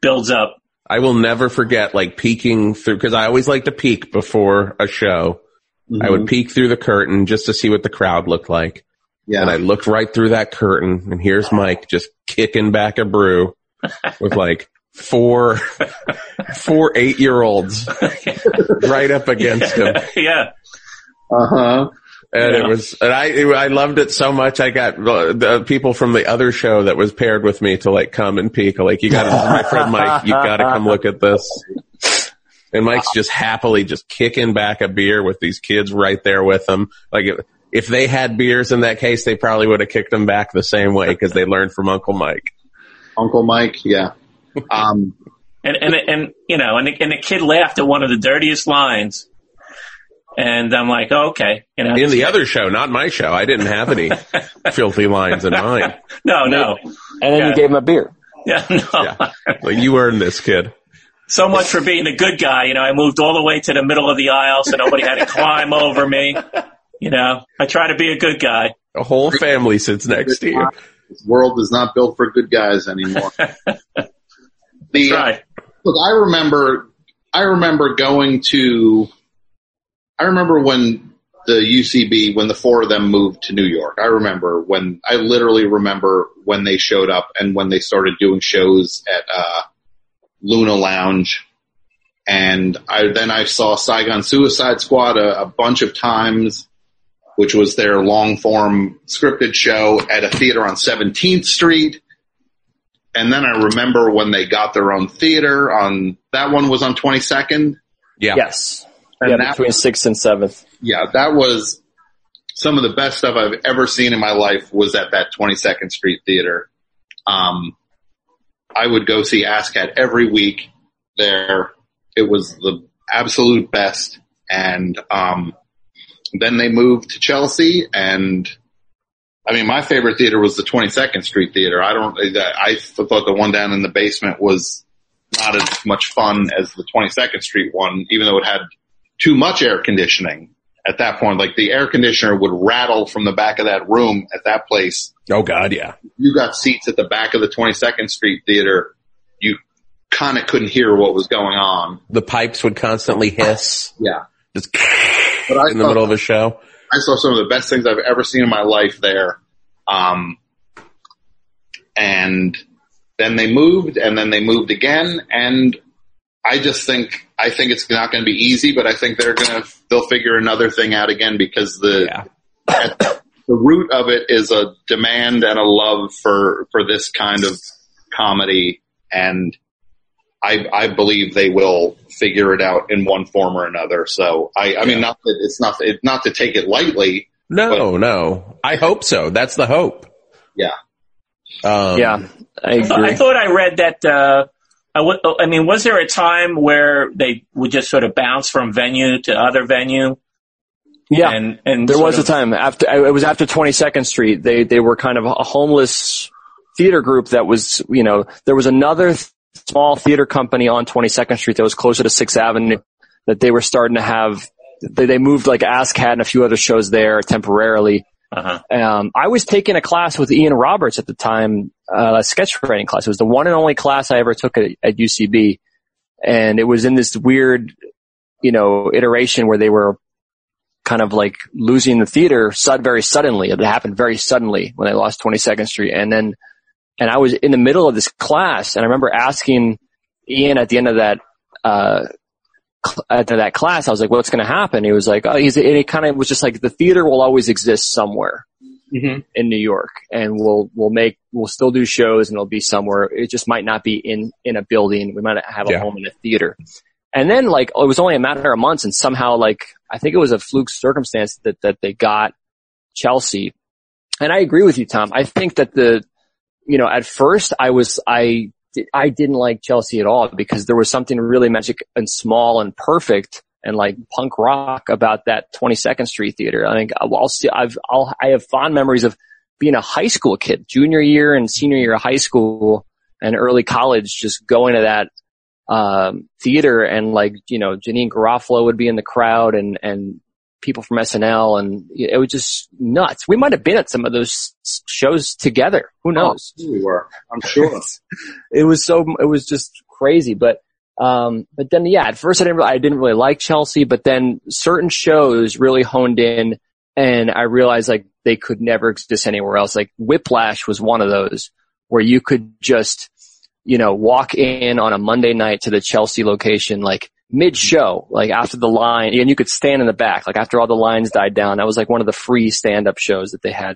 builds up. I will never forget like peeking through because I always like to peek before a show. I would peek through the curtain just to see what the crowd looked like. Yeah. And I looked right through that curtain and here's Mike just kicking back a brew with like four, four eight year olds right up against him. *laughs* yeah, Uh huh. And Yeah. it was, and I, I loved it so much. I got the, the people from the other show that was paired with me to like come and peek. Like, you got to, my friend Mike, you got to come look at this. And Mike's just happily just kicking back a beer with these kids right there with him. Like, if, if they had beers in that case, they probably would have kicked them back the same way because they learned from Uncle Mike. Uncle Mike. Yeah. Um. and and and you know, and the, and the kid laughed at one of the dirtiest lines, and I'm like, okay, you know, In the other show, not my show. I didn't have any *laughs* filthy lines in mine. no, no, And then Yeah. you gave him a beer. yeah, no. Yeah. Like, you earned this, kid. So much for being a good guy. You know, I moved all the way to the middle of the aisle so nobody had to climb over me. You know, I try to be a good guy. A whole family sits next to you. This world is not built for good guys anymore. *laughs* the Try. look, I remember, I remember going to, I remember when the UCB, when the four of them moved to New York. I remember when, I literally remember when they showed up and when they started doing shows at, uh, Luna Lounge and I then I saw Saigon Suicide Squad a, a bunch of times, which was their long form scripted show at a theater on 17th Street. And then I remember when they got their own theater on that one was on 22nd. Yeah. Yes. And yeah, that between sixth and seventh. yeah, that was some of the best stuff I've ever seen in my life was at that 22nd Street Theater. Um, I would go see ASSSSCAT every week there. It was the absolute best. And, um, then they moved to Chelsea and I mean, my favorite theater was the 22nd Street Theater. I don't, I thought the one down in the basement was not as much fun as the 22nd Street one, even though it had too much air conditioning at that point. Like the air conditioner would rattle from the back of that room at that place. Oh God, yeah. You got seats at the back of the 22nd Street Theater. You kind of couldn't hear what was going on. The pipes would constantly hiss Yeah. just in the middle of a show. I saw some of the best things I've ever seen in my life there. Um, and then they moved and then they moved again. And I just think, I think it's not going to be easy, but I think they're going to, they'll figure another thing out again because the, Yeah. the root of it is a demand and a love for, for this kind of comedy. And I, I believe they will figure it out in one form or another. So I, I mean, not that it's not, it, not to take it lightly. No, no. I hope so. That's the hope. Yeah. Um, yeah, I agree. I thought I read that. Uh, I, w- I mean, was there a time where they would just sort of bounce from venue to other venue? yeah, and and there sort was a time after it was after 22nd Street. They they were kind of a homeless theater group that was you know there was another th- small theater company on 22nd Street that was closer to Sixth Avenue that they were starting to have. They, they moved like ASSSSCAT and a few other shows there temporarily. Uh-huh. Um, I was taking a class with Ian Roberts at the time, uh, a sketch writing class. It was the one and only class I ever took at, at UCB. And it was in this weird, you know, iteration where they were kind of like losing the theater very suddenly. It happened very suddenly when they lost 22nd Street. And then, and I was in the middle of this class and I remember asking Ian at the end of that, uh, cl- at that class, I was like, what's going to happen? He was like, oh, he's, and it kind of was just like, the theater will always exist somewhere Mm-hmm. in New York and we'll, we'll make, we'll still do shows and it'll be somewhere. It just might not be in, in a building. We might have a Yeah. home in a theater. And then like, it was only a matter of months and somehow like, I think it was a fluke circumstance that, that they got Chelsea. And I agree with you, Tom. I think that the, you know, at first I was, I, I didn't like Chelsea at all because there was something really magic and small and perfect and like punk rock about that 22nd Street Theater. I think I'll, see, I've, I'll, I have fond memories of being a high school kid, junior year and senior year of high school and early college, just going to that, um, theater and like, you know, Janeane Garofalo would be in the crowd and, and people from SNL and it was just nuts. We might have been at some of those shows together. Who knows? We were, I'm sure. *laughs* it was so it was just crazy but um but then yeah at first i didn't really, i didn't really like chelsea but then certain shows really honed in and i realized like they could never exist anywhere else like whiplash was one of those where you could just you know walk in on a monday night to the chelsea location like mid show like after the line and you could stand in the back like after all the lines died down that was like one of the free stand up shows that they had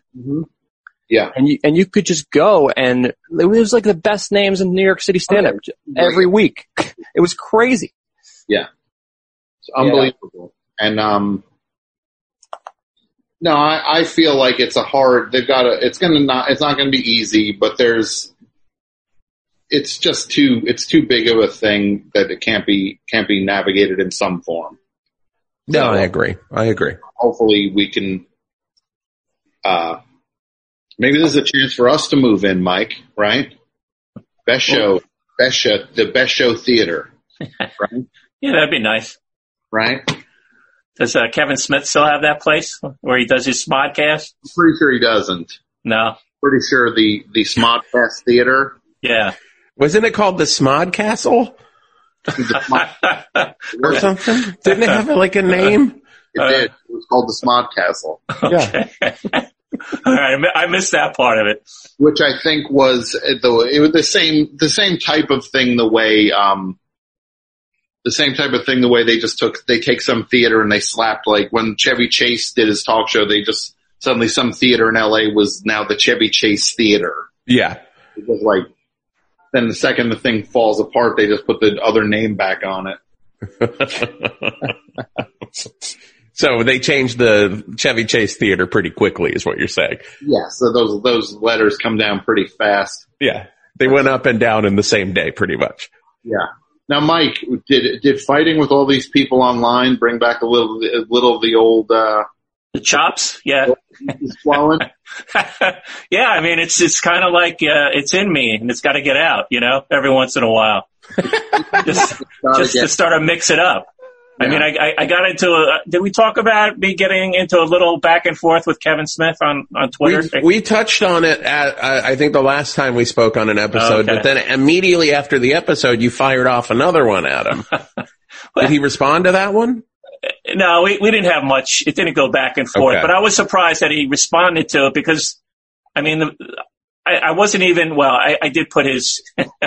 Yeah. and you and you could just go and it was like the best names in New York City stand up every week. *laughs* It was crazy. Yeah. It's unbelievable. And, um, no, I, I feel like it's a hard, they've got to, it's gonna not, it's not gonna be easy, but there's, it's just too, it's too big of a thing that it can't be, can't be navigated in some form. No, I agree. I agree. Hopefully we can, uh, maybe this is a chance for us to move in, Mike, right? Best show, best show, the best show theater, right? *laughs* Yeah, that'd be nice. Right? Does uh, Kevin Smith still have that place where he does his Smodcast? I'm pretty sure he doesn't. No. Pretty sure the, the Smodcast Theater, Yeah. Wasn't it called the SModcastle *laughs* or something? Didn't it have like a name? it did. It was called the SModcastle, Yeah. *laughs* All right, I missed that part of it. which I think was uh, the, it was the same, the same type of thing the way, um, the same type of thing. The way they just took they take some theater and they slapped like when Chevy Chase did his talk show, they just suddenly some theater in L.A. was now the Chevy Chase Theater. Yeah. It was like then the second the thing falls apart, they just put the other name back on it. *laughs* so they changed the Chevy Chase Theater pretty quickly, is what you're saying. Yeah, so those those letters come down pretty fast. Yeah. They went up and down in the same day, pretty much. Yeah. Now, Mike, did did fighting with all these people online bring back a little a little of the old uh, The chops, yeah, swallowing? *laughs* yeah. I mean, it's it's kind of like uh, it's in me, and it's got to get out, you know, every once in a while, *laughs* just Gotta just to start to mix it up. I mean, I, I, I got into a. Did we talk about me getting into a little back and forth with Kevin Smith on on Twitter? We, we touched on it at, I I think the last time we spoke on an episode, Okay. but then immediately after the episode, you fired off another one at him. *laughs* Did he respond to that one? No, we, we didn't have much. It didn't go back and forth, Okay. but I was surprised that he responded to it because, I mean, the, I, I wasn't even, well, I, I did put his, *laughs*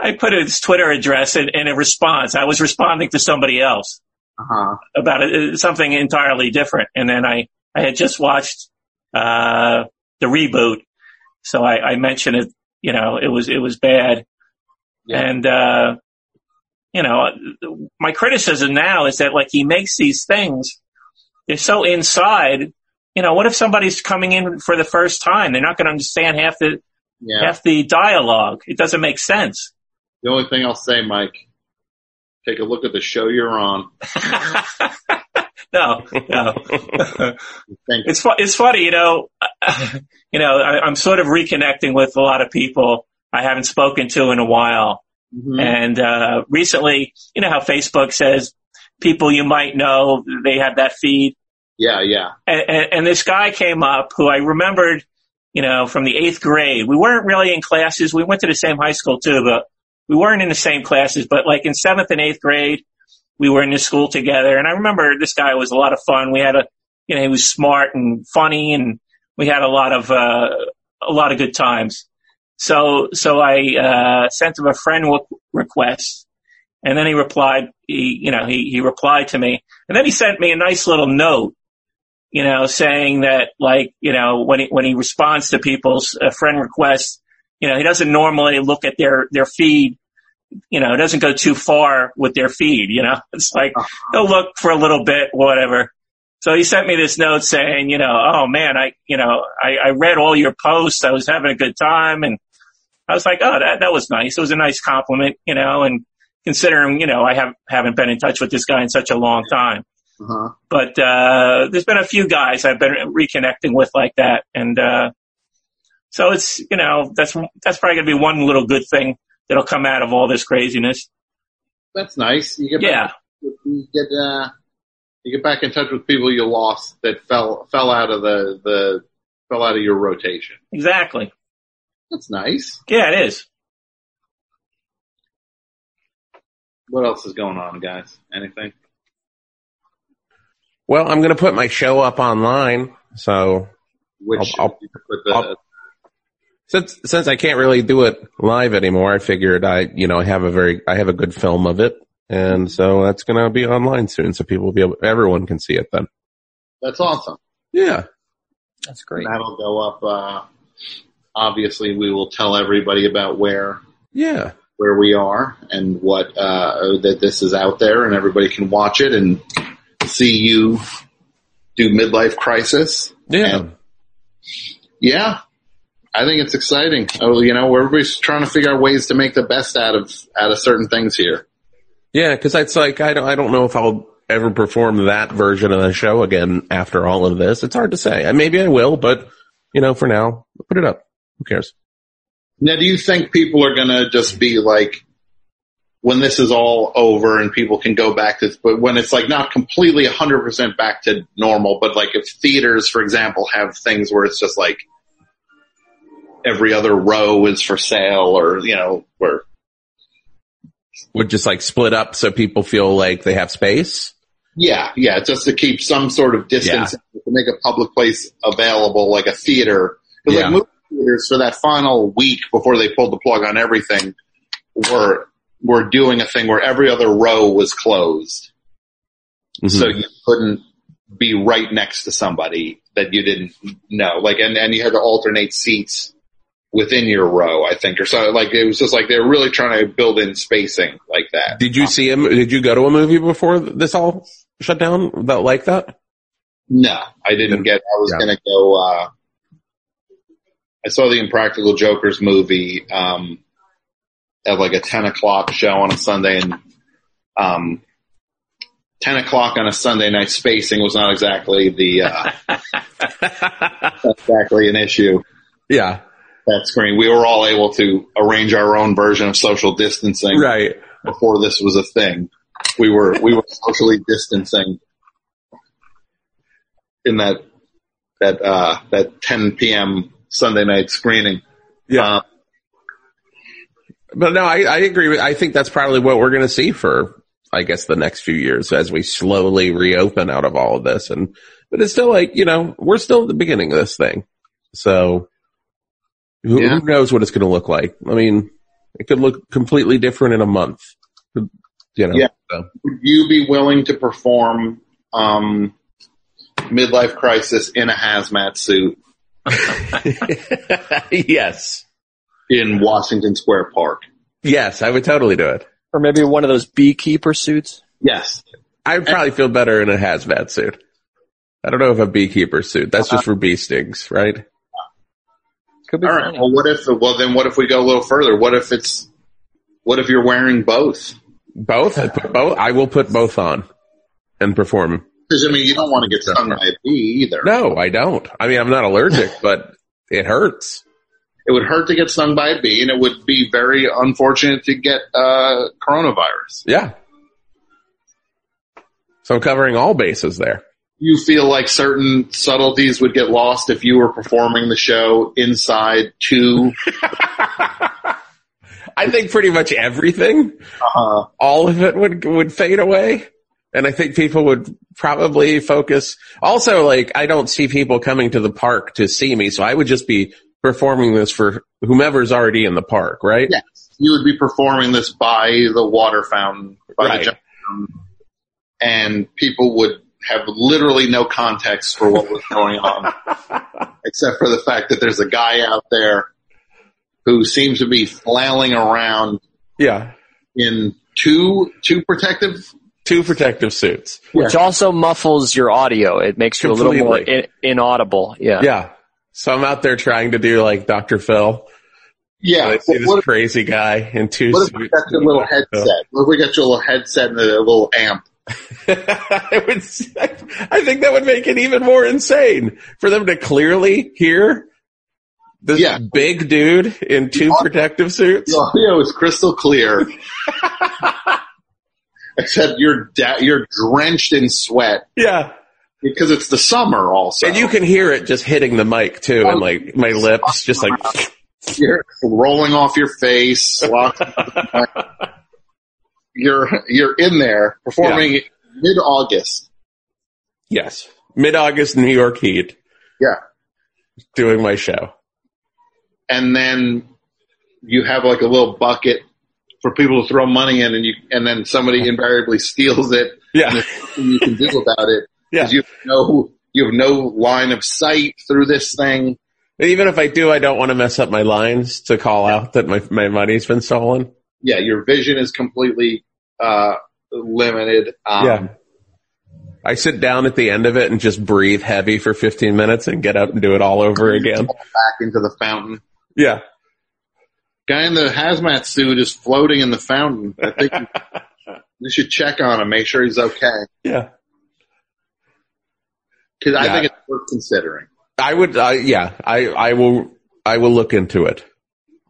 I put his Twitter address in, in a response. I was responding to somebody else Uh-huh. about it, something entirely different. And then I, I had just watched, uh, the reboot. So I, I mentioned it, you know, it was, it was bad. Yeah. And, uh, you know, my criticism now is that like he makes these things, they're so inside. You know, what if somebody's coming in for the first time? They're not going to understand half the, Yeah. half the dialogue. It doesn't make sense. The only thing I'll say, Mike, take a look at the show you're on. *laughs* no, no. It's fu- it's funny, you know. you know, I, I'm sort of reconnecting with a lot of people I haven't spoken to in a while, Mhm. and uh, recently, you know how Facebook says people you might know they have that feed, yeah, yeah. and, and, and this guy came up who I remembered, you know, from the eighth grade. We weren't really in classes. We went to the same high school too, but we weren't in the same classes. But like in seventh and eighth grade, we were in the school together. And I remember this guy was a lot of fun. We had a, you know, he was smart and funny and we had a lot of, uh, a lot of good times. So, so I, uh, sent him a friend request and then he replied, he, you know, he, he replied to me and then he sent me a nice little note, you know, saying that like, you know, when he, when he responds to people's uh, friend requests, you know, he doesn't normally look at their, their feed you know, it doesn't go too far with their feed, you know, *laughs* it's like they'll look for a little bit, whatever. So he sent me this note saying, you know, oh man, I, you know, I, I read all your posts. I was having a good time. And I was like, oh, that, that was nice. It was a nice compliment, you know, and considering, you know, I have, haven't been in touch with this guy in such a long time, Uh-huh. but, uh, there's been a few guys I've been reconnecting with like that. And, uh, so it's, you know, that's, that's probably going to be one little good thing that'll come out of all this craziness. That's nice. You get Yeah. you get uh, you get back in touch with people you lost that fell fell out of the the fell out of your rotation. Exactly. That's nice. Yeah, it is. What else is going on, guys? Anything? Well, I'm going to put my show up online. So Which I'll- I'll- you put the, I'll- since since I can't really do it live anymore, I figured I you know I have a very I have a good film of it, and so that's going to be online soon, so people will be able everyone can see it then. that's awesome. Yeah. That's great. That'll go up. Uh, obviously, we will tell everybody about where Yeah. where we are and what uh, that this is out there, and everybody can watch it and see you do midlife crisis. Yeah. And yeah, I think it's exciting. Oh, you know, we're everybody's trying to figure out ways to make the best out of out of certain things here. Yeah, because it's like I don't I don't know if I'll ever perform that version of the show again after all of this. It's hard to say. Maybe I will, but you know, for now, put it up. Who cares? Now, do you think people are going to just be like, when this is all over and people can go back to, but when it's like not completely 100% back to normal, but like if theaters, for example, have things where it's just like every other row is for sale or, you know, where, Would just like split up so people feel like they have space. yeah, yeah, just to keep some sort of distance to make a public place available, like a theater. Because Yeah. like movie theaters for that final week before they pulled the plug on everything were were doing a thing where every other row was closed. Mhm. So you couldn't be right next to somebody that you didn't know. Like, and, and you had to alternate seats within your row, I think, or so. Like, it was just like they were really trying to build in spacing like that. Did you see him? Did you go to a movie before this all shut down that like that? No, I didn't get, I was Yeah. going to go, uh, I saw the Impractical Jokers movie, um, at like a 10 o'clock show on a Sunday and, um, 10 o'clock on a Sunday night spacing was not exactly the, uh, *laughs* exactly an issue. Yeah, That screen. We were all able to arrange our own version of social distancing right. before this was a thing. We were, we were socially distancing in that, that, uh, that 10 p.m. Sunday night screening. Yeah. Uh, But no, I, I agree. With, I think that's probably what we're going to see for, I guess, the next few years as we slowly reopen out of all of this. And, but it's still like, you know, we're still at the beginning of this thing. So who, Yeah. who knows what it's going to look like? I mean, it could look completely different in a month. You know, Yeah. so. would you be willing to perform, um, midlife crisis in a hazmat suit *laughs* yes. in Washington Square Park? Yes, I would totally do it. Or maybe one of those beekeeper suits. Yes. I would probably feel better in a hazmat suit. I don't know if a beekeeper suit. That's just for bee stings, right? Could be All right. funny. Well, what if, well, then what if we go a little further? What if it's, what if you're wearing both? Both. I put both. I will put both on and perform. Because I mean, you don't want to get stung by a bee either. No, I don't. I mean, I'm not allergic, *laughs* but it hurts. It would hurt to get stung by a bee, and it would be very unfortunate to get uh, coronavirus. Yeah. So I'm covering all bases there. You feel like certain subtleties would get lost if you were performing the show inside two. *laughs* I think pretty much everything, Uh, all of it would would fade away. And I think people would probably focus. Also, like, I don't see people coming to the park to see me, so I would just be performing this for whomever's already in the park, right? yes, you would be performing this by the water fountain, by Right. the fountain, and people would have literally no context for what was going on, *laughs* except for the fact that there's a guy out there who seems to be flailing around Yeah. in two two protective. Two protective suits. Which also muffles your audio. It makes you a little more in, inaudible. Yeah. Yeah. So I'm out there trying to do like Dr. Phil. Yeah, And I see this what, if- crazy guy in two what if we suits. got your little headset? What if we got your little headset and a little amp? *laughs* I would, I think that would make it even more insane for them to clearly hear this Yeah. big dude in two protective suits. The audio is crystal clear, *laughs* except you're da- you're drenched in sweat Yeah. because it's the summer. Also, And you can hear it just hitting the mic too and like my oh. lips just like, *laughs* you're rolling off your face. You're you're in there performing mid August. yes. Mid-August New York heat Yeah, doing my show. and then you have like a little bucket for people to throw money in, and you and then somebody *laughs* invariably steals it. Yeah. And nothing you can do about it *laughs* Yeah. you know you have no line of sight through this thing. And even if I do, I don't want to mess up my lines to call out that my, my money's been stolen. Yeah, your vision is completely uh, limited. Um, yeah. I sit down at the end of it and just breathe heavy for 15 minutes and get up and do it all over again. Back into the fountain. Yeah. Guy in the hazmat suit is floating in the fountain. I think you, *laughs* should check on him, make sure he's okay. Yeah. Because I Yeah. think it's worth considering. I would, uh, yeah, I, I will, I will look into it.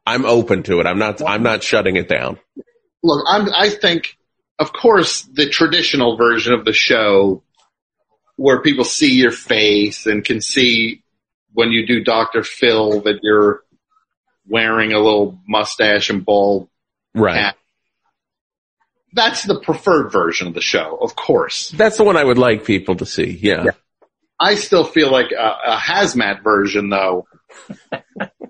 I'm open to it. I'm not, I'm not shutting it down. Look, I'm, I think, of course, the traditional version of the show where people see your face and can see when you do Dr. Phil that you're wearing a little mustache and bald Right. hat. That's the preferred version of the show, of course. That's the one I would like people to see. Yeah. I still feel like a, a hazmat version, though, *laughs*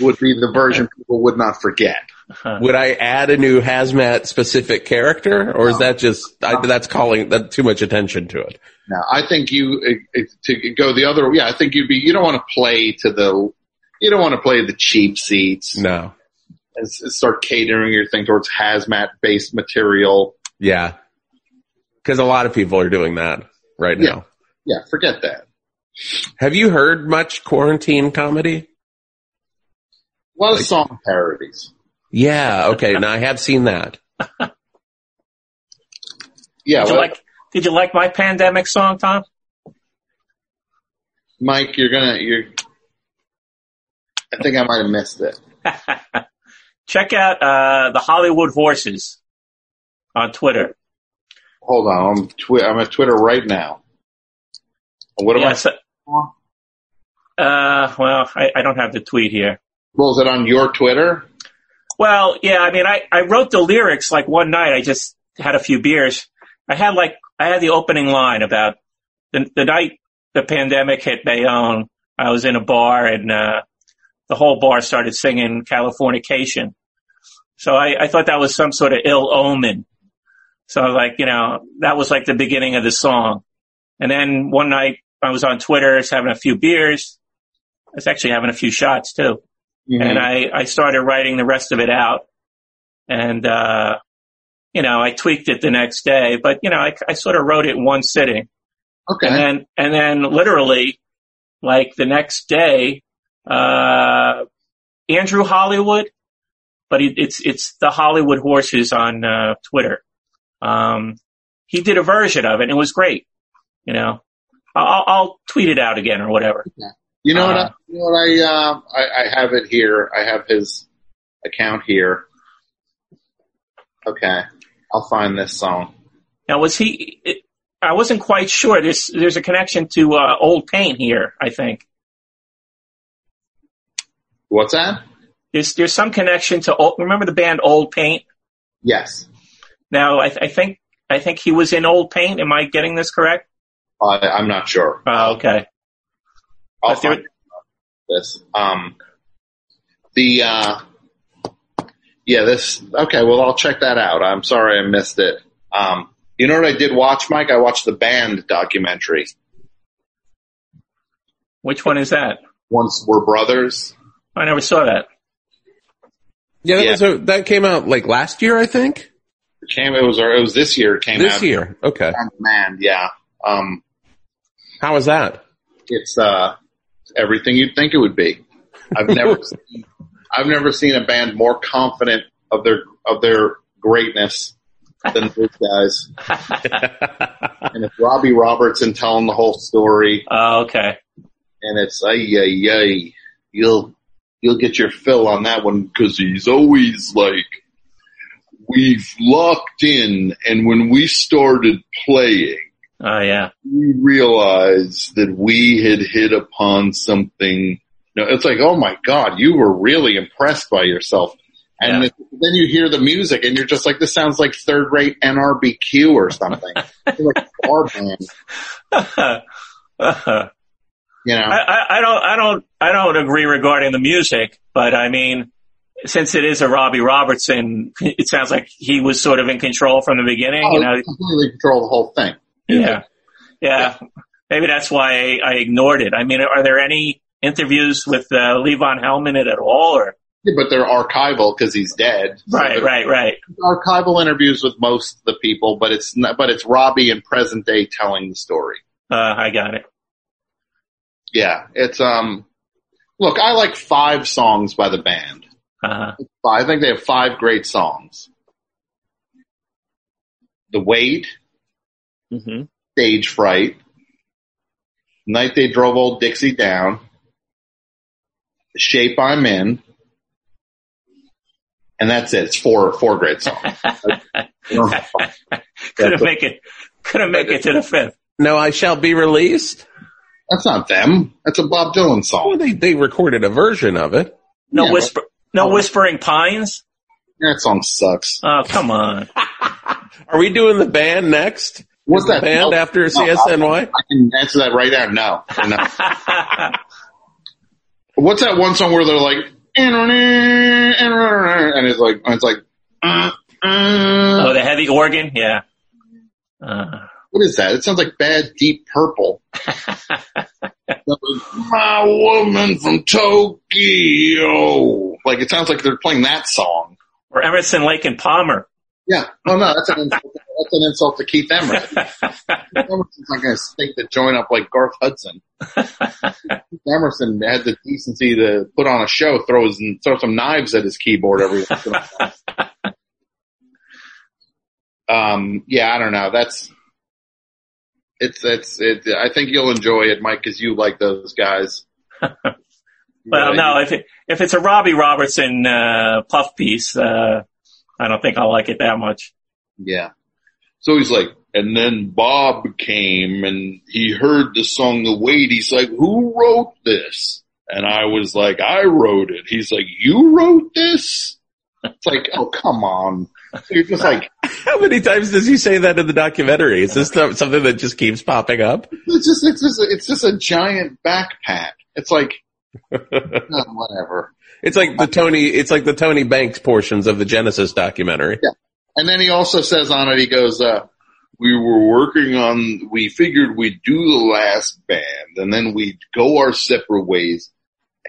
would be the version people would not forget. Would I add a new hazmat specific character, or is that just I, that's calling that too much attention to it? No, I think you to go the other. Yeah, I think you'd be. You don't want to play to the. You don't want to play the cheap seats No. and start catering your thing towards hazmat based material. Yeah. Because a lot of people are doing that right Yeah. now. Yeah, forget that. Have you heard much quarantine comedy? A lot of song parodies. Yeah. Okay. now I have seen that. Yeah, Did you like? Did you like my pandemic song, Tom? Mike, you're gonna. You're. I think I might have missed it. *laughs* Check out uh, the Hollywood Horses on Twitter. Hold on, I'm twi- I'm at Twitter right now. What am Yes. I? Uh, well, I, I don't have the tweet here. Is it on your Twitter? Well, yeah, I mean, I, I wrote the lyrics like one night. I just had a few beers. I had like, I had the opening line about the, the night the pandemic hit Bayonne. I was in a bar and, uh, the whole bar started singing Californication. So I, I thought that was some sort of ill omen. So I was like, you know, that was like the beginning of the song. And then one night I was on Twitter, I was having a few beers. I was actually having a few shots too and I, I started writing the rest of it out. And, uh, you know, I tweaked it the next day, but you know, I, I sort of wrote it in one sitting. okay. And then, and then literally, like the next day, uh, Andrew Hollywood, but it, it's, it's the Hollywood horses on, uh, Twitter. Um, he did a version of it and it was great. You know, I'll, I'll tweet it out again or whatever. You know what? Uh, I, you know what? I, uh, I I have it here. I have his account here. Okay, I'll find this song. Now, was he? It, I wasn't quite sure. There's there's a connection to uh, Old Paint here. I think What's that? there's there's some connection to. Old, remember the band Old Paint? Yes, Now, I, I think I think he was in Old Paint. Am I getting this correct? I, I'm not sure. Oh, okay. I'll But there- find this. Um, the uh, yeah, this. Okay, well, I'll check that out. I'm sorry I missed it. Um, you know what I did watch, Mike? I watched the band documentary. Which one is that? Once Were Brothers. I never saw that. Yeah. That, Yeah. Was a, that came out like last year, I think. It came. It was. It was this year. It came This out. year. Okay. Man, yeah. Um, How was that? it's uh, everything you'd think it would be. I've *laughs* never. seen, I've never seen a band more confident of their of their greatness than *laughs* those guys. *laughs* And it's Robbie Robertson telling the whole story. Oh, okay. and it's ay ay ay. You'll you'll get your fill on that one because he's always like, we've locked in, and when we started playing, Oh, yeah. we realized that we had hit upon something. No, it's like, oh my god, you were really impressed by yourself. And Yeah. then you hear the music, and you're just like, this sounds like third rate NRBQ or something. *laughs* Like a bar band, I, *laughs* you know. I, I don't I don't I don't agree regarding the music, but I mean, since it is a Robbie Robertson, *laughs* it sounds like he was sort of in control from the beginning. Oh, you know, completely control the whole thing. Yeah. Yeah. Maybe that's why I, I ignored it. I mean, are there any interviews with uh, Levon Hellman at all or? Yeah, but they're archival because he's dead. So Right, they're right, right. Archival interviews with most of the people, but it's not, but it's Robbie in present day telling the story. Uh, I got it. Yeah, it's um. Look, I like five songs by the band. Uh, I think they have five great songs. The Weight, hmm Stage Fright, Night They Drove Old Dixie Down, The Shape I'm In, and that's it. It's four four great songs. I have five. couldn't That's- make it, couldn't make it to the fifth. No, I shall be released. That's not them. That's a Bob Dylan Well, song. they they recorded a version of it. No Yeah, whisper, no Oh. whispering pines. That song sucks. Oh, come on. *laughs* Are we doing the band next? What's that band after CSNY? I can answer that right now. No. *laughs* What's that one song where they're like, and it's like it's like uh, uh. Oh, the heavy organ, yeah. Uh, what is that? It sounds like bad deep purple. *laughs* My woman from Tokyo. Like it sounds like they're playing that song. or Emerson, Lake, and Palmer. Yeah. Oh no, that's an insult. That's an insult to Keith Emerson. Emerson's not going to stake the joint up like Garth Hudson. Keith Emerson had the decency to put on a show, throw his, throw some knives at his keyboard every. Um, yeah, I don't know. That's it's it's it. I think you'll enjoy it, Mike, because you like those guys. *laughs* Well, no, if it, if it's a Robbie Robertson uh, puff piece, uh, I don't think I'll like it that much. Yeah. So he's like, and then Bob came and he heard the song The Weight. He's like, who wrote this? And I was like, I wrote it. He's like, you wrote this? It's like, oh, come on. So you're just like, *laughs* How many times does he say that in the documentary? Is this something that just keeps popping up? it's just, it's just, it's just a giant backpack. It's like, *laughs* oh, whatever. It's like the Tony. It's like the Tony Banks portions of the Genesis documentary. Yeah. And then he also says on it, he goes, uh, we were working on, we figured we'd do the last band and then we'd go our separate ways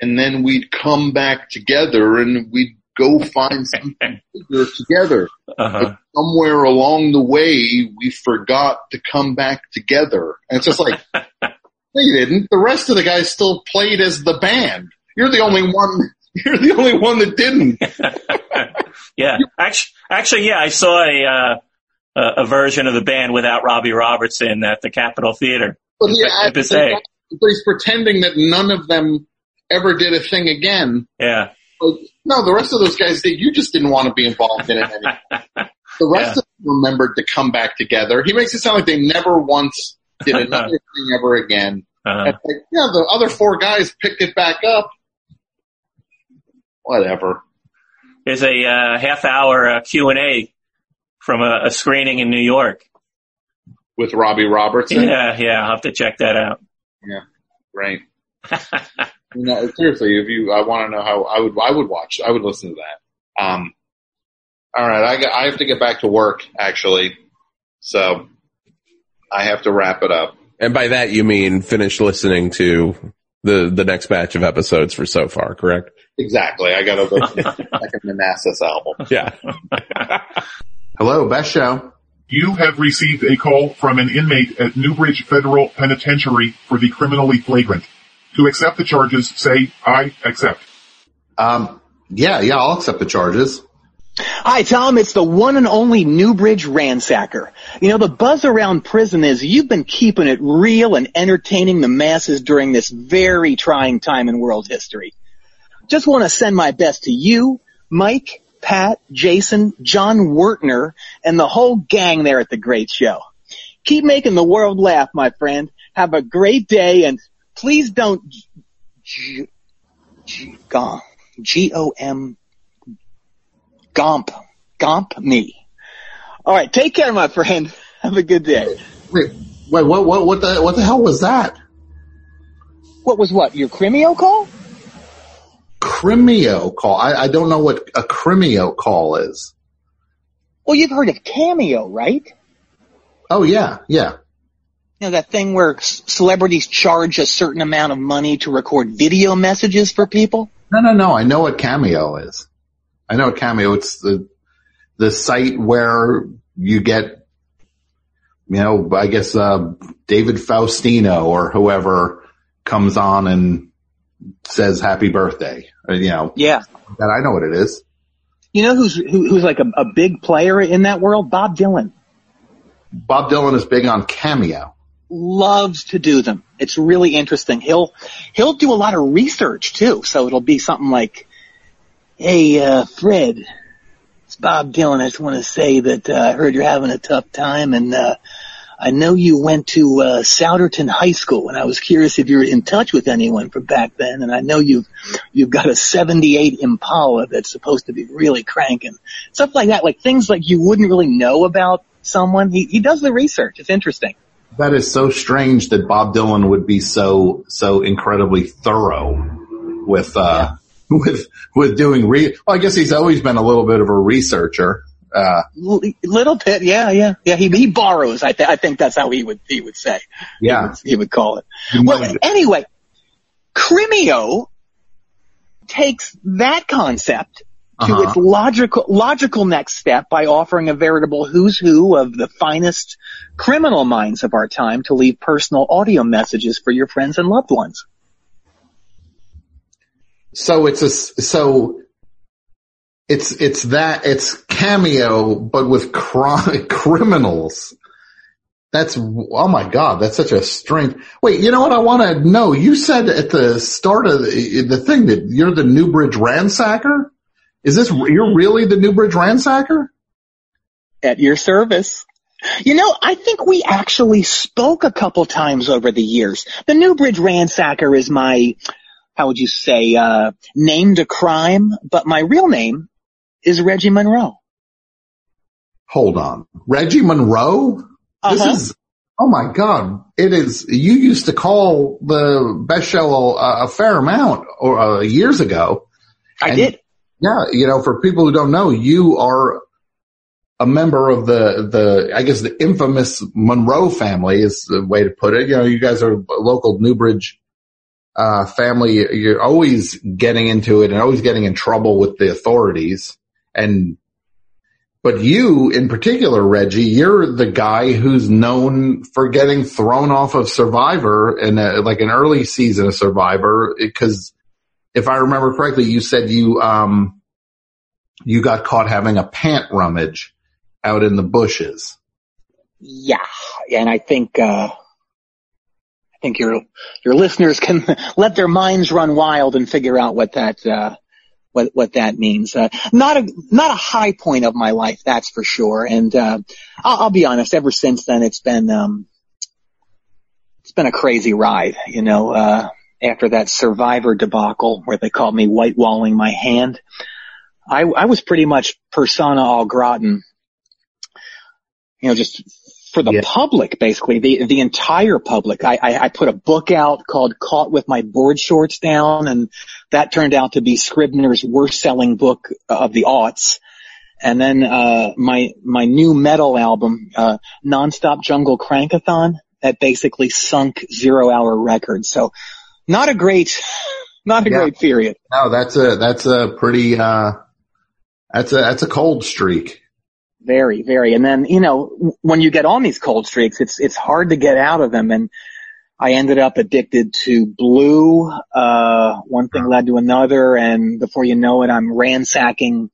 and then we'd come back together and we'd go find something *laughs* bigger together. Uh-huh. But somewhere along the way, we forgot to come back together. And it's just like, *laughs* you didn't. The rest of the guys still played as the band. You're the only one, *laughs* you're the only one that didn't. *laughs* yeah, actually, actually, yeah, I saw a uh, a a version of the band without Robbie Robertson at the Capitol Theater. But, he, At Passaic. but he's pretending that none of them ever did a thing again. Yeah, Like, no, the rest of those guys did. You just didn't want to be involved in it. *laughs* The rest Yeah. of them remembered to come back together. He makes it sound like they never once did another thing ever again. uh, It's like, yeah, the other four guys picked it back up. Whatever. there's a uh, half hour uh, Q and A from a, a screening in New York. With Robbie Robertson. Yeah, yeah, I'll have to check that out. Right. *laughs* No, seriously, if you, I want to know how I would, I would watch, I would listen to that. Um, all right, I I have to get back to work actually, so I have to wrap it up. And by that you mean finish listening to the the next batch of episodes for so far, correct? Exactly, I got to go back in the Manassas album. Yeah. *laughs* Hello, best show. You have received a call from an inmate at Newbridge Federal Penitentiary for the criminally flagrant. To accept the charges, say, I accept. Um, yeah, yeah, I'll accept the charges. Hi, Tom. It's the one and only Newbridge Ransacker. You know, the buzz around prison is you've been keeping it real and entertaining the masses during this very trying time in world history. Just want to send my best to you, Mike, Pat, Jason, Jon Wurster, and the whole gang there at the great show. Keep making the world laugh, my friend. Have a great day and please don't G- G- G- Gom- G-O-M Gomp. Gomp me. All right. Take care, my friend. *laughs* Have a good day. Wait, wait, what, what, what the, what the hell was that? What was what? Your Crimeo call? Crimeo call. I, I don't know what a Crimeo call is. Well, you've heard of Cameo, right? Oh yeah, yeah. You know, that thing where c- celebrities charge a certain amount of money to record video messages for people? No, no, no. I know what Cameo is. I know what Cameo. It's the the site where you get, you know, I guess uh, David Faustino or whoever comes on and says happy birthday. You know, Yeah. that I know what it is. You know who's who, who's like a, a big player in that world? Bob Dylan Bob Dylan is big on Cameo. loves to do them. It's really interesting. He'll he'll do a lot of research too. So it'll be something like, "Hey, uh, Fred, it's Bob Dylan. I just want to say that uh, I heard you're having a tough time, and uh, I know you went to uh, Souderton High School, and I was curious if you're in touch with anyone from back then. And I know you've you've got a '78 Impala that's supposed to be really cranking, stuff like that. Like things like you wouldn't really know about someone. He he does the research. It's interesting. That is so strange that Bob Dylan would be so so incredibly thorough with uh *laughs* with with doing re. Well, I guess he's always been a little bit of a researcher. Uh, little bit, yeah, yeah, yeah. He he borrows. I, th- I think that's how he would he would say. He yeah. would, he would call it. Well, anyway, Crimeo takes that concept to Uh-huh. its logical logical next step by offering a veritable who's who of the finest criminal minds of our time to leave personal audio messages for your friends and loved ones. So it's a so it's it's that it's cameo, but with cri- *laughs* criminals. That's oh my god, that's such a strength Wait, you know what I want to know? You said at the start of the, the thing that you're the Newbridge ransacker. Is this you're really the Newbridge ransacker? At your service. You know, I think we actually spoke a couple times over the years. The Newbridge Ransacker is my, how would you say, uh, name to crime, but my real name is Reggie Monroe. Hold on, Reggie Monroe. This Uh-huh. is oh my god! It is. You used to call the best show a, a fair amount or uh, years ago. I And- did. Yeah, you know, for people who don't know, you are a member of the, the, I guess the infamous Monroe family is the way to put it. You know, you guys are a local Newbridge, uh, family. You're always getting into it and always getting in trouble with the authorities. And, but you in particular, Reggie, you're the guy who's known for getting thrown off of Survivor in a, like an early season of Survivor because if I remember correctly, you said you, um, you got caught having a pant rummage out in the bushes. Yeah. And I think, uh, I think your, your listeners can *laughs* let their minds run wild and figure out what that, uh, what, what that means. Uh, not a, not a high point of my life, that's for sure. And, uh, I'll, I'll be honest, ever since then it's been, um, it's been a crazy ride, you know, uh, after that survivor debacle where they called me white walling my hand. I, I was pretty much persona au gratin you know, just for the Yeah. public, basically, the the entire public. I, I I put a book out called "Caught with My Board Shorts Down," and that turned out to be Scribner's worst selling book of the aughts. And then uh, my my new metal album, uh, "Nonstop Jungle Crankathon," that basically sunk zero hour Records. So, not a great, not a Yeah. great period. No, that's a, that's a pretty, uh, that's a, that's a cold streak. Very, very. And then, you know, when you get on these cold streaks, it's, it's hard to get out of them. And I ended up addicted to blue. Uh, one thing led to another. And before you know it, I'm ransacking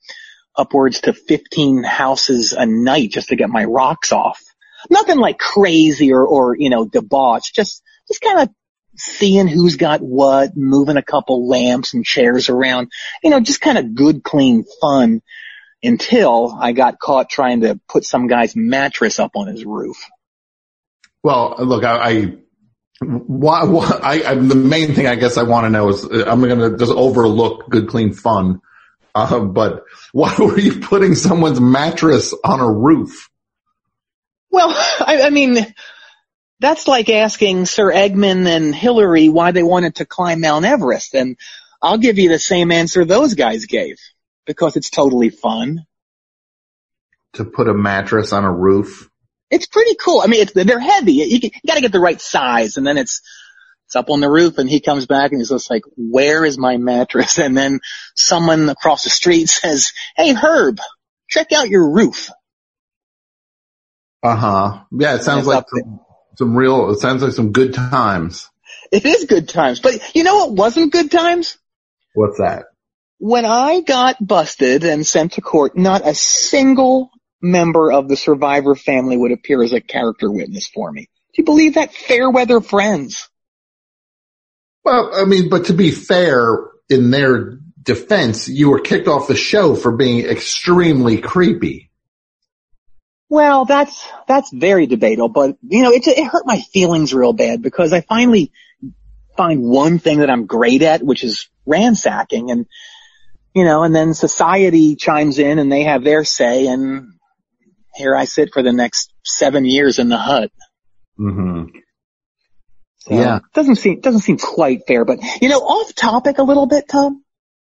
upwards to 15 houses a night just to get my rocks off. Nothing like crazy or, or, you know, debauched. Just, just kind of seeing who's got what, moving a couple lamps and chairs around, you know, just kind of good, clean fun until I got caught trying to put some guy's mattress up on his roof. Well, look, I, I why, why I, I, the main thing I guess I want to know is uh, I'm going to just overlook good, clean fun. Uh, but why *laughs* were you putting someone's mattress on a roof? Well, I, I mean, that's like asking Sir Edmund and Hillary why they wanted to climb Mount Everest. And I'll give you the same answer those guys gave because it's totally fun. To put a mattress on a roof? It's pretty cool. I mean, it's, they're heavy. You, you gotta get the right size and then it's, it's up on the roof and he comes back and he's just like, where is my mattress? And then someone across the street *laughs* says, Hey Herb, check out your roof. Uh huh. Yeah, it sounds like some, some real, it sounds like some good times. It is good times, but you know what wasn't good times? What's that? When I got busted and sent to court, not a single member of the survivor family would appear as a character witness for me. Do you believe that? Fair weather friends. Well, I mean, but to be fair, in their defense, you were kicked off the show for being extremely creepy. Well, that's, that's very debatable, but you know, it, it hurt my feelings real bad because I finally find one thing that I'm great at, which is ransacking and, you know, and then society chimes in and they have their say and here I sit for the next seven years in the hut. Mm-hmm. So, Yeah. Doesn't seem, doesn't seem quite fair, but you know, off topic a little bit, Tom.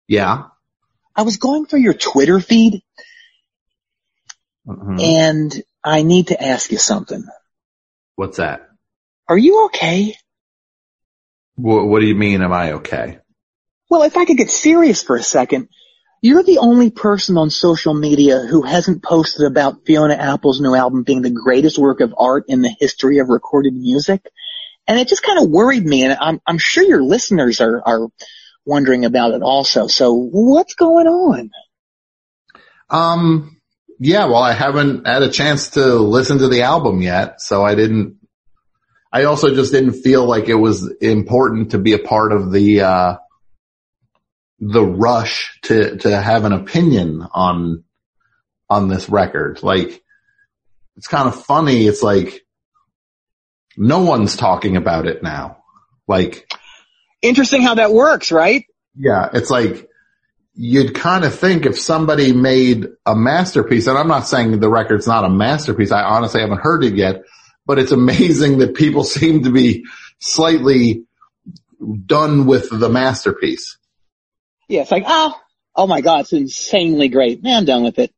Yeah. I was going through your Twitter feed Mhm. and I need to ask you something. What's that? Are you okay? What, what do you mean? Am I okay? Well, if I could get serious for a second, you're the only person on social media who hasn't posted about Fiona Apple's new album being the greatest work of art in the history of recorded music. And it just kind of worried me and I'm, I'm sure your listeners are, are wondering about it also. So what's going on? Um, yeah, well, I haven't had a chance to listen to the album yet, so I didn't, I also just didn't feel like it was important to be a part of the, uh, the rush to, to have an opinion on, on this record. Like, it's kind of funny. It's like, no one's talking about it now. Like, Interesting how that works, right? yeah, it's like you'd kind of think if somebody made a masterpiece, and I'm not saying the record's not a masterpiece. I honestly haven't heard it yet, but it's amazing that people *laughs* seem to be slightly done with the masterpiece. Yeah, it's like, oh, oh my God, it's insanely great. Man, I'm done with it.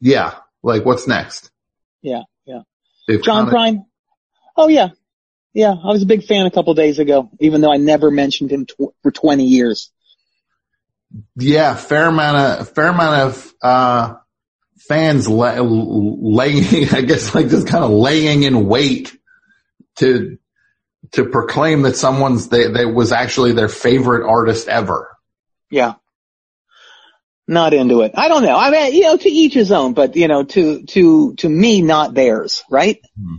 Yeah. Like what's next? Yeah, yeah. They've John kinda- Prine? Oh yeah. Yeah, I was a big fan a couple days ago, even though I never mentioned him tw- for 20 years. Yeah, fair amount of, fair amount of, uh, fans la- laying, *laughs* I guess like just kind of laying in wait to, to proclaim that someone's, they, that was actually their favorite artist ever. Yeah. Not into it. I don't know. I mean, you know, to each his own, but you know, to, to, to me, not theirs, right? Hmm.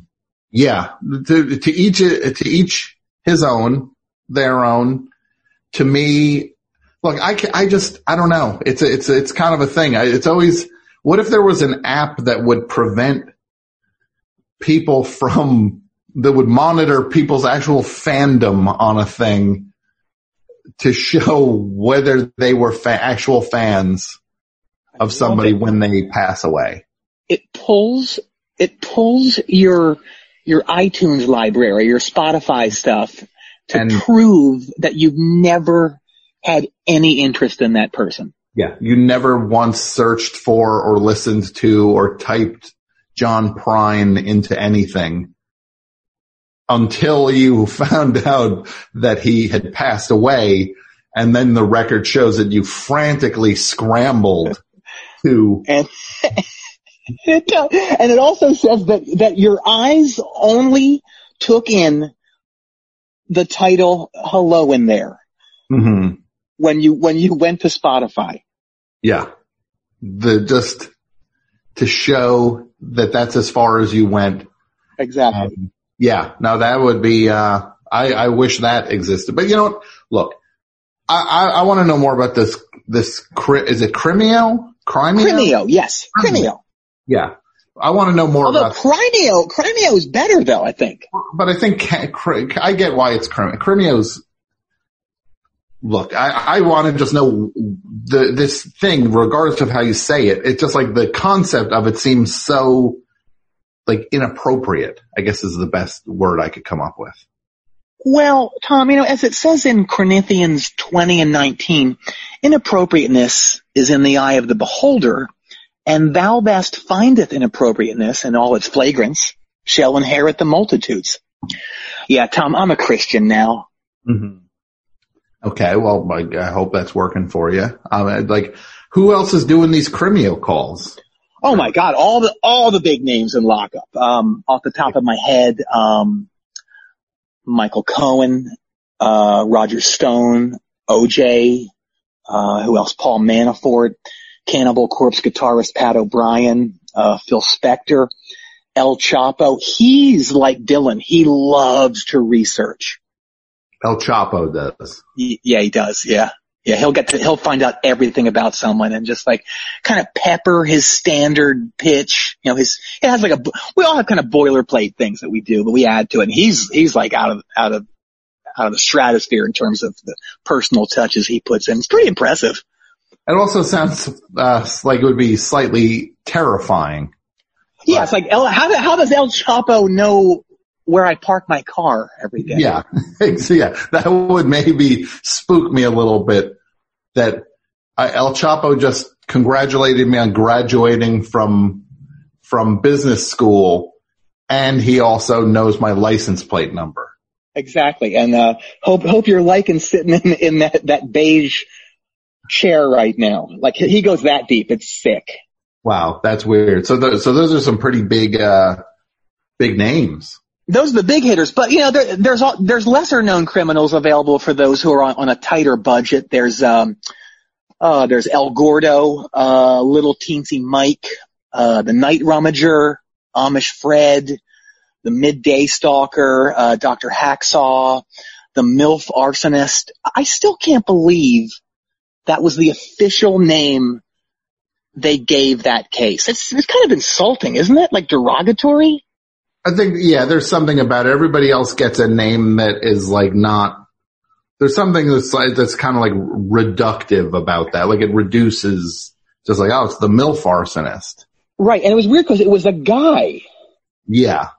Yeah, to, to each, to each his own, their own. To me, look, I, I just, I don't know. It's a, it's a, it's kind of a thing. It's always, what if there was an app that would prevent people from, that would monitor people's actual fandom on a thing to show whether they were fa- actual fans of somebody when they pass away. It pulls, it pulls your, your iTunes library, your Spotify stuff to And- prove that you've never had any interest in that person. Yeah. You never once searched for or listened to or typed John Prine into anything until you *laughs* found out that he had passed away. And then the record shows that you frantically scrambled *laughs* to, And it, and it also says that, that your eyes only took in the title hello in there Mhm. when you, when you went to Spotify. yeah, the just to show that that's as far as you went. Exactly. Um, yeah, no, that would be, uh, I, I wish that existed, but you know what? Look, I, I, I want to know more about this, this, is it Crimeo? Crimeo? Crimeo, yes. Crimeo. Yeah. I want to know more Although about, Crimeo, Crimeo is better though, I think. but I think I get why it's Crimeo. Crimeo's, look, I, I want to just know the, this thing, regardless of how you say it, it's just like the concept of it seems so like inappropriate, I guess is the best word I could come up with. Well, Tom, you know, as it says in Corinthians 20 and 19, inappropriateness is in the eye of the beholder, and thou best findeth inappropriateness in all its flagrance shall inherit the multitudes. Yeah, Tom, I'm a Christian now. Mm-hmm. Okay, well, I, I hope that's working for you. Um, like, who else is doing these Crimeo calls? Oh my God, all the, all the big names in lockup. Um, off the top of my head, um, Michael Cohen, uh, Roger Stone, OJ, uh, who else? Paul Manafort, Cannibal Corpse guitarist Pat O'Brien, uh, Phil Spector, El Chapo. He's like Dylan. He loves to research. El Chapo does. Yeah, he does. Yeah. Yeah, he'll get to, he'll find out everything about someone and just like kind of pepper his standard pitch. You know, his, it has like a, we all have kind of boilerplate things that we do, but we add to it. And he's, he's like out of, out of, out of the stratosphere in terms of the personal touches he puts in. It's pretty impressive. It also sounds uh, like it would be slightly terrifying. Yeah, it's like, El, how, how does El Chapo know where I park my car every day? Yeah, *laughs* so yeah, that would maybe spook me a little bit. That I, El Chapo just congratulated me on graduating from from business school, and he also knows my license plate number. Exactly, and uh, hope hope you're liking sitting in in that that beige chair right now. Like he goes that deep, it's sick. Wow, that's weird. So, th- so those are some pretty big, uh, big names. Those are the big hitters, but you know, there, there's all, there's lesser known criminals available for those who are on, on a tighter budget. There's um, uh, there's El Gordo, uh, Little Teensy Mike, uh, the Night Rummager, Amish Fred, the Midday Stalker, uh, Dr. Hacksaw, the MILF Arsonist. I still can't believe that was the official name they gave that case. It's, it's kind of insulting, isn't it? Like derogatory? I think, yeah, there's something about it. Everybody else gets a name that is like not, there's something that's like, that's kind of like reductive about that. Like it reduces just like, oh, it's the MILF arsonist. Right. And it was weird because it was a guy. Yeah.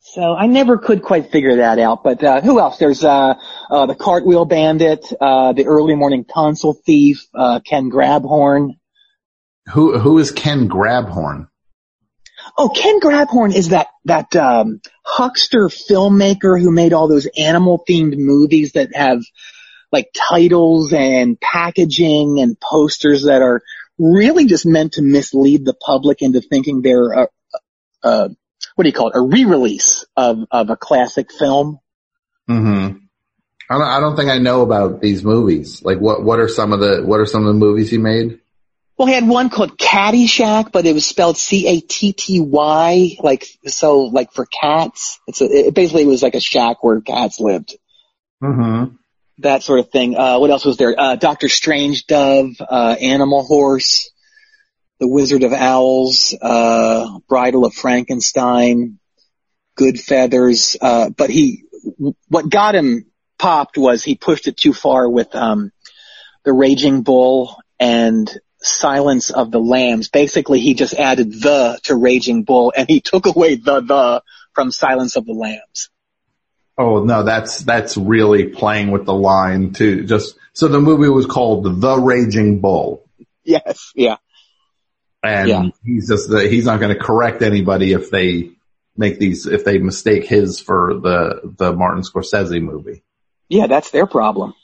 So I never could quite figure that out. But uh, who else? There's uh, uh, the Cartwheel Bandit, uh, the Early Morning Tonsil Thief, uh, Ken Grabhorn. Who who is Ken Grabhorn? Oh, Ken Grabhorn is that that um, huckster filmmaker who made all those animal themed movies that have like titles and packaging and posters that are really just meant to mislead the public into thinking they're a, a what do you call it? A re-release of of a classic film. Mm-hmm. I don't, I don't think I know about these movies. Like what what are some of the what are some of the movies he made? Well, he had one called Caddyshack, but it was spelled C-A-T-T-Y, like, so, like for cats. It's a, it basically was like a shack where cats lived. Mm-hmm. That sort of thing. Uh, what else was there? Uh, Doctor Strange Dove, uh, Animal Horse, The Wizard of Owls, uh, Bridal of Frankenstein, Good Feathers, uh, but he, what got him popped was he pushed it too far with, um, The Raging Bull and Silence of the Lambs. Basically, he just added the to Raging Bull and he *laughs* took away the the from Silence of the Lambs. Oh no, that's that's really playing with the line too. Just so the movie was called The Raging Bull. Yes, yeah. And Yeah. he's just he's not going to correct anybody if they make these if they mistake his for the the Martin Scorsese movie. Yeah, that's their problem.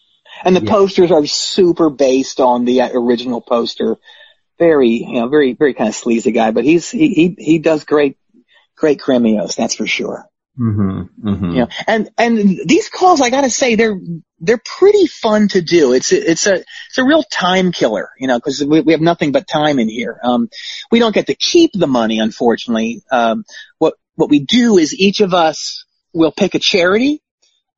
And the Yeah. posters are super based on the uh, original poster. Very, you know, very, very kind of sleazy guy, but he's, he, he, he does great, great cameos, that's for sure. Mm-hmm. Mm-hmm. You know, and, and these calls, I gotta say, they're, they're pretty fun to do. It's, a- it's a, it's a real time killer, you know, cause we, we have nothing but time in here. Um, we don't get to keep the money, unfortunately. Um, what, what we do is each of us will pick a charity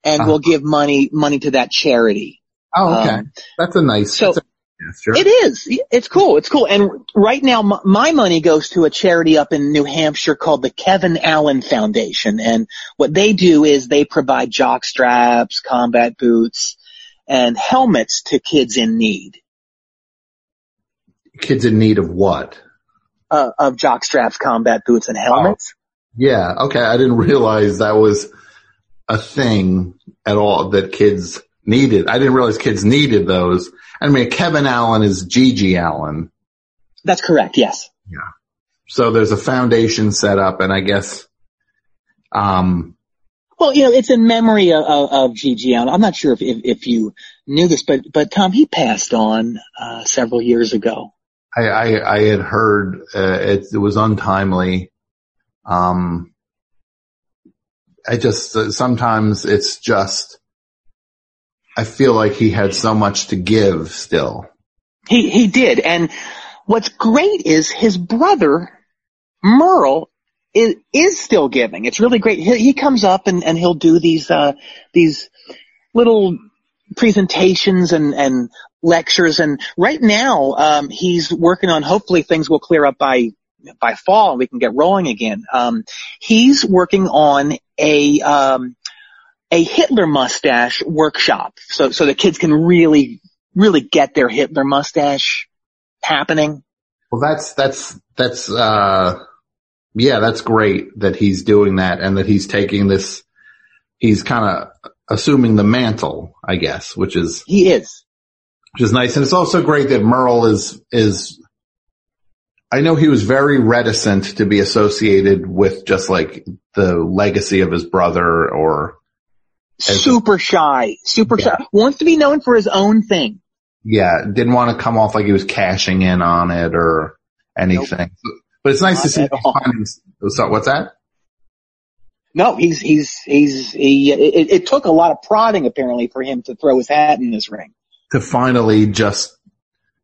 and Uh-huh. we'll give money, money to that charity. Oh, okay. Um, that's a nice. so- a gesture. It is. It's cool. It's cool. And right now, m- my money goes to a charity up in New Hampshire called the Kevin Allin Foundation. And what they do is they provide jock straps, combat boots, and helmets to kids in need Kids in need of what? uh, of jock straps, combat boots, and helmets. Yeah. Okay. I didn't realize that was a thing at all that kids needed. I didn't realize kids needed those. I mean, Kevin Allin is GG Allin. That's correct. Yes. Yeah. So there's a foundation set up and I guess, um, Well, you know, it's in memory of, of, of GG Allin. I'm not sure if, if, if you knew this, but, but Tom, he passed on, uh, several years ago. I, I, I had heard, uh, it, it was untimely. Um, I just, uh, sometimes it's just, I feel like he had so much to give still. He he did, and what's great is his brother Merle is is still giving. It's really great. He, he comes up and and he'll do these uh these little presentations and and lectures. And right now, um, he's working on. Hopefully, things will clear up by by fall and we can get rolling again. Um, he's working on a um a Hitler mustache workshop, so so the kids can really really get their Hitler mustache happening. Well, that's, that's, that's, uh, yeah, that's great that he's doing that and that he's taking this, he's kind of assuming the mantle, I guess, which is, He is. which is nice. And it's also great that Merle is, is, I know he was very reticent to be associated with just like the legacy of his brother or super shy, super yeah. shy, wants to be known for his own thing. Yeah. Didn't want to come off like he was cashing in on it or anything. Nope. But it's nice Not to see finding, so what's that? No, he's, he's, he's, he, it, it took a lot of prodding apparently for him to throw his hat in this ring. To finally just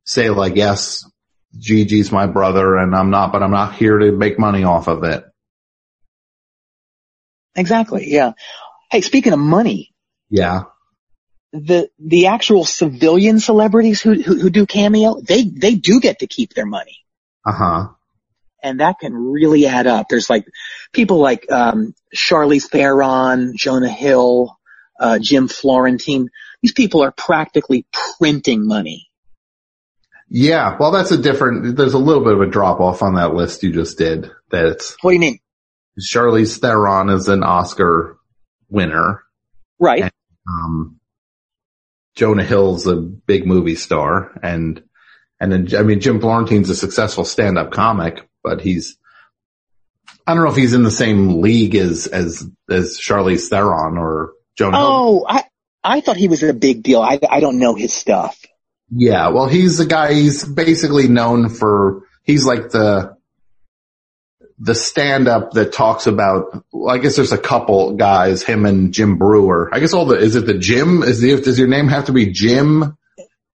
say like, yes, GG's my brother and I'm not, but I'm not here to make money off of it. Exactly. Yeah. Hey, speaking of money. Yeah. The, the actual civilian celebrities who, who, who do cameo, they, they do get to keep their money. Uh huh. And that can really add up. There's like people like, um, Charlize Theron, Jonah Hill, uh, Jim Florentine. These people are practically printing money. Yeah, well, that's a different. There's a little bit of a drop off on that list you just did. That's what do you mean? Charlize Theron is an Oscar winner, right? And, um, Jonah Hill's a big movie star, and and then I mean Jim Florentine's a successful stand-up comic, but he's I don't know if he's in the same league as as as Charlize Theron or Jonah. Oh, Hill. I I thought he was a big deal. I I don't know his stuff. Yeah, well, he's the guy. He's basically known for. He's like the the stand up that talks about. Well, I guess there's a couple guys. Him and Jim Breuer. I guess all the is it the Jim? Is the does your name have to be Jim?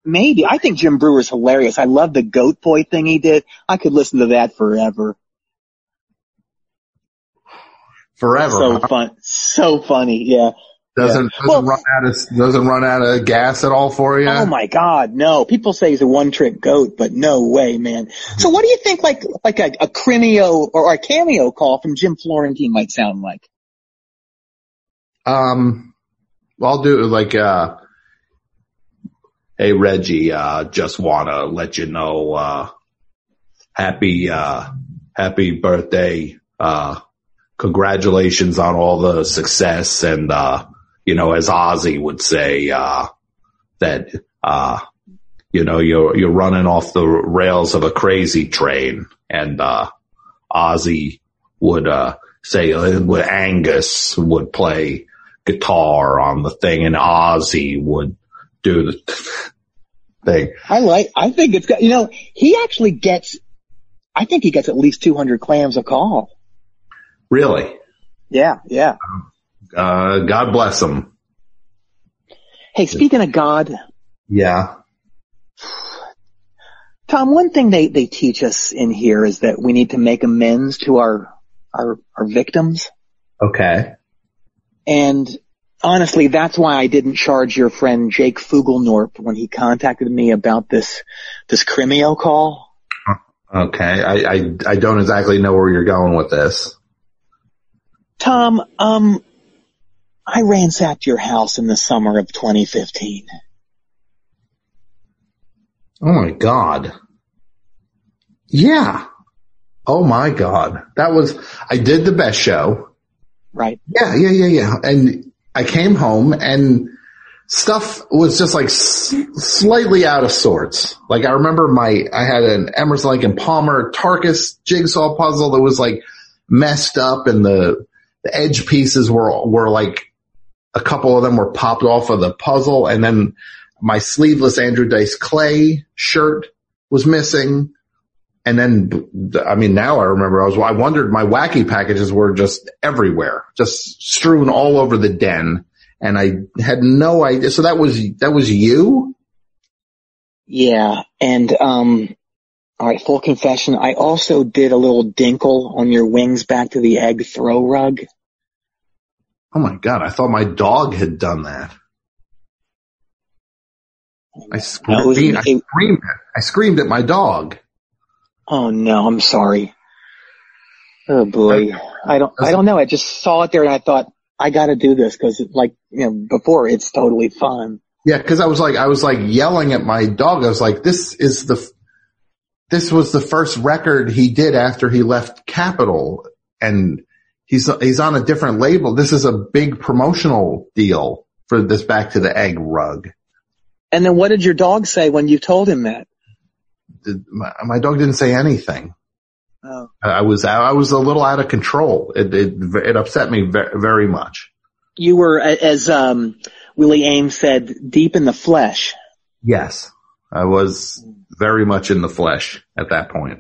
Maybe. I think Jim Breuer's hilarious. I love the goat boy thing he did. I could listen to that forever. Forever. So huh? fun. So funny. Yeah. Doesn't yeah. doesn't well, run out of doesn't run out of gas at all for you. Oh my God, no! People say he's a one trick goat, but no way, man. So what do you think, like like a, a Crimeo or a cameo call from Jim Florentine might sound like? Um, well, I'll do it like uh, hey Reggie, uh, just wanna let you know, uh, happy uh, happy birthday, uh, congratulations on all the success and uh you know, as Ozzy would say, uh, that, uh, you know, you're, you're running off the rails of a crazy train and, uh, Ozzy would, uh, say, uh, Angus would play guitar on the thing and Ozzy would do the *laughs* thing. I like, I think it's got, you know, he actually gets, I think he gets at least 200 clams a call. Really? Yeah, yeah. Um, uh, God bless them. Hey, speaking of God. Yeah. Tom, one thing they, they teach us in here is that we need to make amends to our, our, our victims. Okay. And honestly, that's why I didn't charge your friend Jake Fugelnorp when he contacted me about this, this Crimeo call. Okay. I, I, I don't exactly know where you're going with this. Tom, um, I ransacked your house in the summer of 2015. Oh my God. Yeah. Oh my God. That was, I did the best show. Right. Yeah, yeah, yeah, yeah. And I came home and stuff was just like s- slightly out of sorts. Like I remember my, I had an Emerson Lake and Palmer Tarkus jigsaw puzzle that was like messed up and the, the edge pieces were, were like a couple of them were popped off of the puzzle and then my sleeveless Andrew Dice Clay shirt was missing. And then, I mean, now I remember I was, I wondered my wacky packages were just everywhere, just strewn all over the den. And I had no idea. So that was, that was you? Yeah. And, um, all right, full confession. I also did a little dinkle on your wings back to the egg throw rug. Oh my god, I thought my dog had done that. I screamed, I screamed, I screamed at my dog. Oh no, I'm sorry. Oh boy. I don't, I don't know. I just saw it there and I thought, I gotta do this because like, you know, before it's totally fun. Yeah, cause I was like, I was like yelling at my dog. I was like, this is the, this was the first record he did after he left Capitol and he's he's on a different label. This is a big promotional deal for this back to the egg rug. And then what did your dog say when you told him that? Did- My, my dog didn't say anything. Oh. I was I was a little out of control. It it, it upset me ve- very much. You were, as um, Willie Aames said, deep in the flesh. Yes, I was very much in the flesh at that point.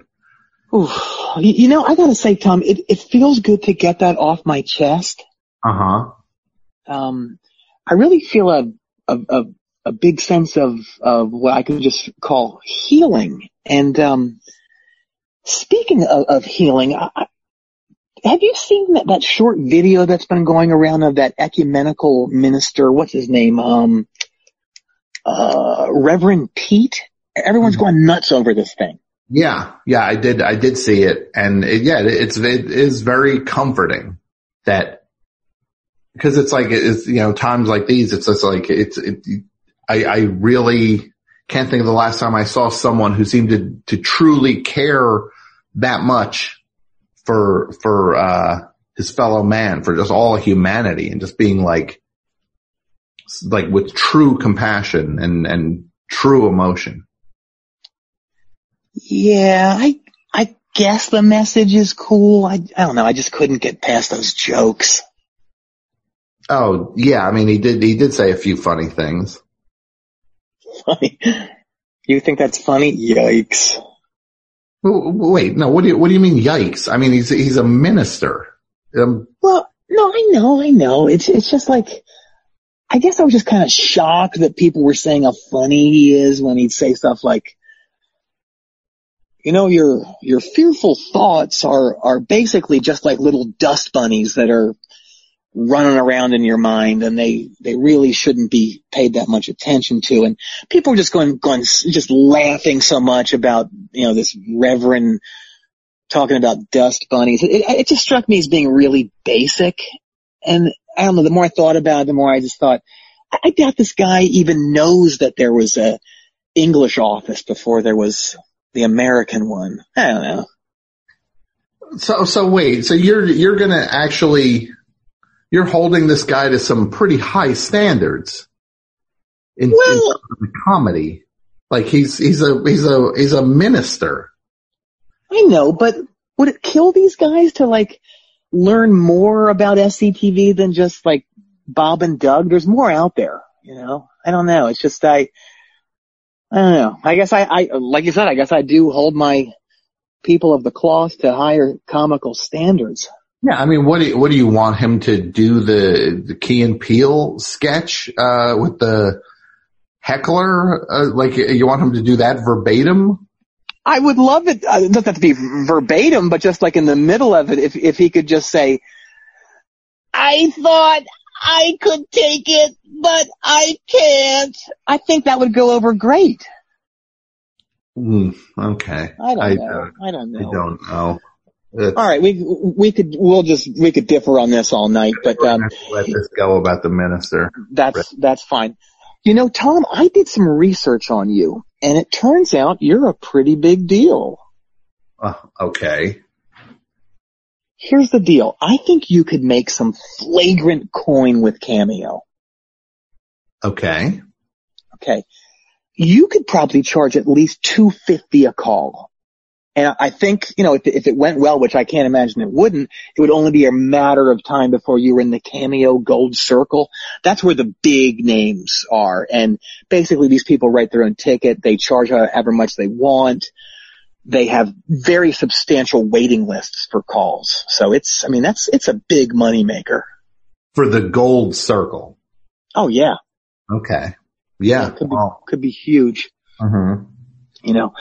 Ooh. You you know, I gotta say, Tom, it, it feels good to get that off my chest. Uh huh. Um, I really feel a, a, a, a big sense of, of what I could just call healing. And, um, speaking of, of healing, I, have you seen that, that short video that's been going around of that ecumenical minister? What's his name? Um, uh, Reverend Pete? Everyone's going nuts over this thing. Yeah, yeah, I did. I did see it, and it, yeah, it's it is very comforting that because it's like it's you know times like these, it's just like it's it, I I really can't think of the last time I saw someone who seemed to to truly care that much for for uh his fellow man, for just all humanity, and just being like like with true compassion and and true emotion. Yeah, I, I guess the message is cool. I, I don't know. I just couldn't get past those jokes. Oh yeah, I mean he did he did say a few funny things. Funny. You think that's funny? Yikes. Wait, no, what do you what do you mean yikes? I mean he's he's a minister. Um, Well, no, I know, I know. It's, it's just like, I guess I was just kind of shocked that people were saying how funny he is when he'd say stuff like, you know, your, your fearful thoughts are, are basically just like little dust bunnies that are running around in your mind and they, they really shouldn't be paid that much attention to. And people are just going, going, just laughing so much about, you know, this reverend talking about dust bunnies. It, it just struck me as being really basic. And I don't know, the more I thought about it, the more I just thought, I, doubt this guy even knows that there was a English office before there was the American one. I don't know. so so wait, so you're you're gonna actually you're holding this guy to some pretty high standards in, in Well- the comedy. Like he's he's a he's a he's a minister. I know, but would it kill these guys to like learn more about SCTV than just like Bob and Doug? There's more out there, you know? I don't know. It's just I, I don't know. I guess I, I, like you said, I guess I do hold my people of the cloth to higher comical standards. Yeah, I mean, what do you, what do you want him to do? The the Key and Peele sketch uh, with the heckler? Uh, like you want him to do that verbatim? I would love it. Uh, it doesn't have to be verbatim, but just like in the middle of it, if if he could just say, "I thought I could take it, but I can't," I think that would go over great. Hmm, okay, I don't I, know. uh, I don't know. I don't know. It's- All right, we we could we'll just we could differ on this all night, but um, gonna have to let this go about the minister. that's that's fine. You know, Tom, I did some research on you, and it turns out you're a pretty big deal. Uh, okay. Here's the deal. I think you could make some flagrant coin with Cameo. Okay. Okay. You could probably charge at least 250 a call. And I think, you know, if, if it went well, which I can't imagine it wouldn't, it would only be a matter of time before you were in the Cameo Gold Circle. That's where the big names are. And basically these people write their own ticket. They charge however much they want. They have very substantial waiting lists for calls. So it's, I mean, that's, it's a big money maker. For the gold circle. Oh yeah. Okay. Yeah. Could be, could be huge. mhm. You know,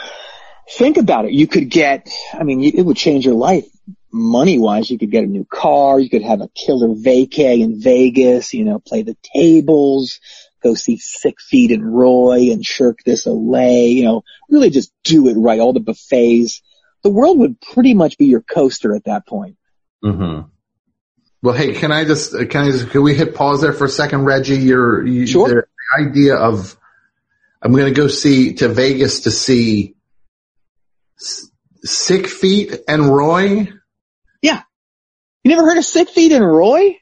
think about it. You could get, I mean, it would change your life money wise. You could get a new car. You could have a killer vacay in Vegas, you know, play the tables, go see Sick Feet and Roy and Shirk This Olay, you know, really just do it right. All the buffets. The world would pretty much be your coaster at that point. Mm-hmm. Well, hey, can I just, can I just, can we hit pause there for a second, Reggie? Your, you, Sure. the idea of, I'm going to go see, to Vegas to see S- Sick Feet and Roy. Yeah. You never heard of Sick Feet and Roy?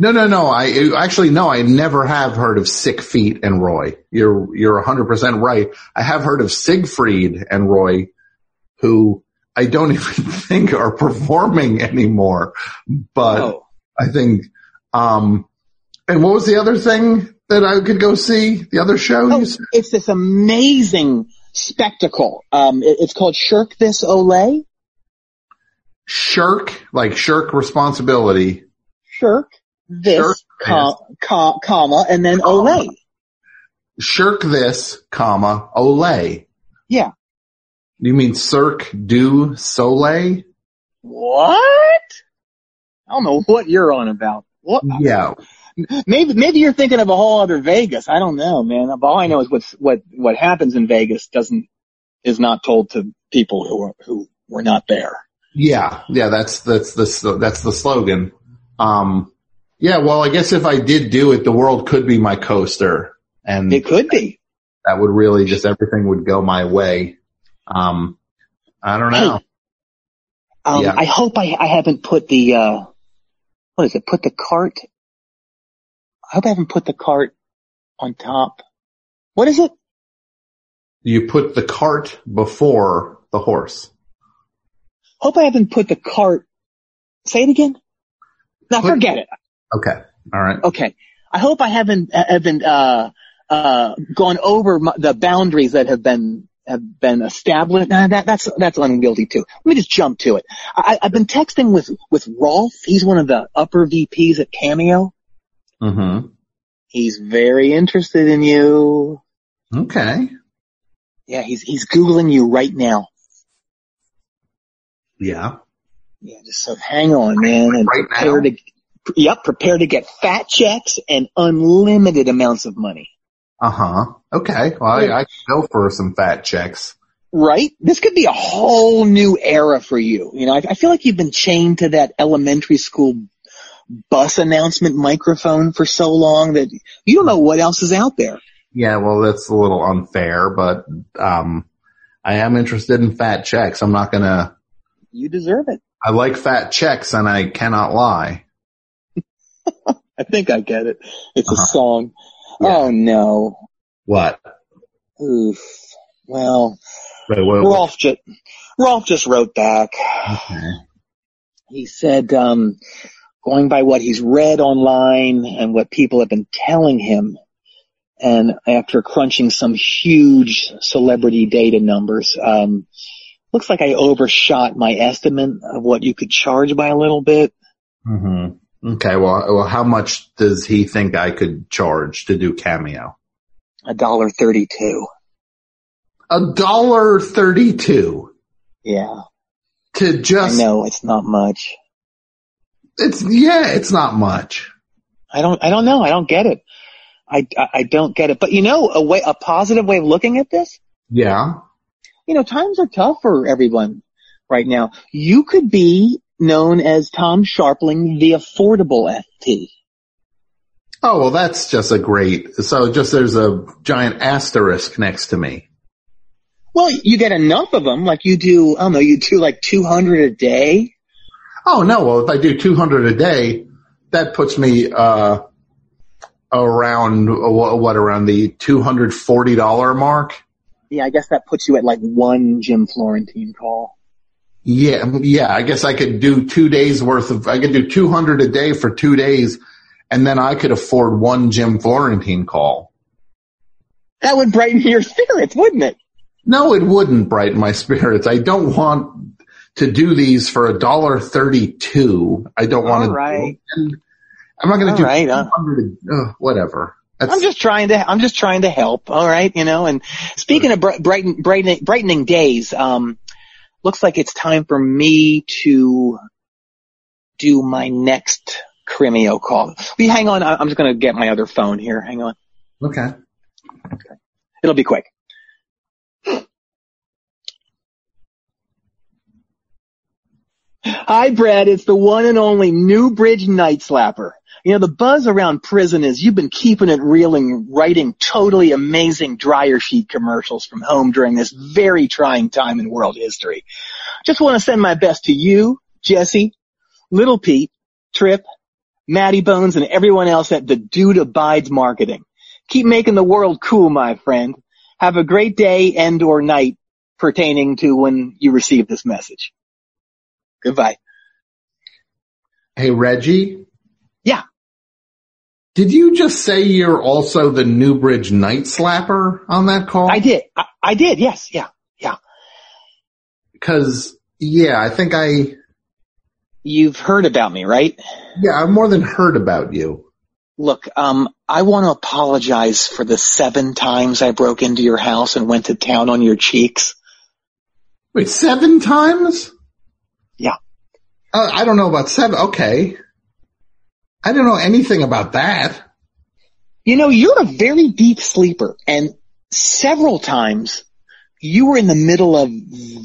No, no, no. I actually no. I never have heard of Sick Feet and Roy. You're you're 100 percent right. I have heard of Siegfried and Roy, who I don't *laughs* even think are performing anymore. But Oh. I think. Um, and what was the other thing that I could go see? The other show? Oh, it's this amazing spectacle. Um, it- it's called Shirk This Olay. Shirk, like shirk responsibility. Shirk this, Shirk com, com, comma, and then Olay. Shirk this, comma, Olay. Yeah. You mean Cirque du Soleil? What? I don't know what you're on about. What? Yeah. Maybe maybe you're thinking of a whole other Vegas. I don't know, man. All I know is what's what what happens in Vegas doesn't is not told to people who are who were not there. Yeah, yeah, that's that's the that's the slogan. Um, yeah, well, I guess if I did do it, the world could be my coaster, and It could be. that would really just everything would go my way. Um, I don't know. Um, Yeah. I hope I, I haven't put the, uh, what is it? Put the cart. I hope I haven't put the cart on top. What is it? You put the cart before the horse. Hope I haven't put the cart. Say it again. No, Put- forget it. Okay, all right. Okay. I hope I haven't, haven't, uh, uh, gone over my, the boundaries that have been, have been established. Nah, that, that's, that's unwieldy too. Let me just jump to it. I, I've been texting with, with Rolf. He's one of the upper VPs at Cameo. Mm-hmm. He's very interested in you. Okay. Yeah, he's he's googling you right now. Yeah. Yeah, just so hang on, man, and Right now? to. Yep, prepare to get fat checks and unlimited amounts of money. Uh huh. Okay. Well, I, I can go for some fat checks. Right? This could be a whole new era for you. You know, I, I feel like you've been chained to that elementary school bus announcement microphone for so long that you don't know what else is out there. Yeah. Well, that's a little unfair, but um, I am interested in fat checks. I'm not gonna. You deserve it. I like fat checks, and I cannot lie. *laughs* I think I get it. It's Uh-huh. a song. Yeah. Oh no. What? Oof. Well, Wait, wait, wait. Rolf just Rolf just wrote back. Okay. He said, um, going by what he's read online and what people have been telling him, and after crunching some huge celebrity data numbers, um, looks like I overshot my estimate of what you could charge by a little bit. hmm Okay. Well, well, how much does he think I could charge to do cameo? A dollar thirty-two. A dollar thirty-two Yeah, to just. No, it's not much. It's yeah. It's not much. I don't, I don't know. I don't get it. I, I, I don't get it. But you know, a way, a positive way of looking at this, Yeah. you know, times are tough for everyone right now. You could be known as Tom Scharpling, the affordable FT. Oh well, that's just a great. So just there's a giant asterisk next to me. Well, you get enough of them, like you do, I don't know, you do like 200 a day. Oh no. Well, if I do 200 a day, that puts me uh around uh, what, around the 240 dollar mark. Yeah, I guess that puts you at like one Jim Florentine call. Yeah, yeah. I guess I could do two days worth of. I could do 200 a day for two days, and then I could afford one Jim Florentine call. That would brighten your *laughs* spirits, wouldn't it? No, it wouldn't brighten my spirits. I don't want to do these for a dollar thirty-two. I don't want to. Right. And I'm not going to do right, uh, Uh, whatever. That's, I'm just trying to, I'm just trying to help. All right. You know, and speaking of bright, brighten, brightening, brightening days, um, looks like it's time for me to do my next Crimeo call. Will you hang on? I'm just going to get my other phone here. Hang on. okay. Okay. It'll be quick. Hi, Brad. It's the one and only Newbridge Night Slapper. You know, the buzz around prison is you've been keeping it real and writing totally amazing dryer sheet commercials from home during this very trying time in world history. Just want to send my best to you, Jesse, Little Pete, Trip, Matty Bones, and everyone else at the Dude Abides Marketing. Keep making the world cool, my friend. Have a great day and or night pertaining to when you receive this message. Goodbye. Hey, Reggie. Yeah. Did you just say you're also the Newbridge Night Slapper on that call? I did. I, I did. Yes. Yeah. Yeah. Cause yeah, I think I, You've heard about me, right? yeah, I've more than heard about you. Look, um, I want to apologize for the seven times I broke into your house and went to town on your cheeks. Wait, seven times? Yeah. Uh, I don't know about seven. Okay. I don't know anything about that. You know, you're a very deep sleeper and several times you were in the middle of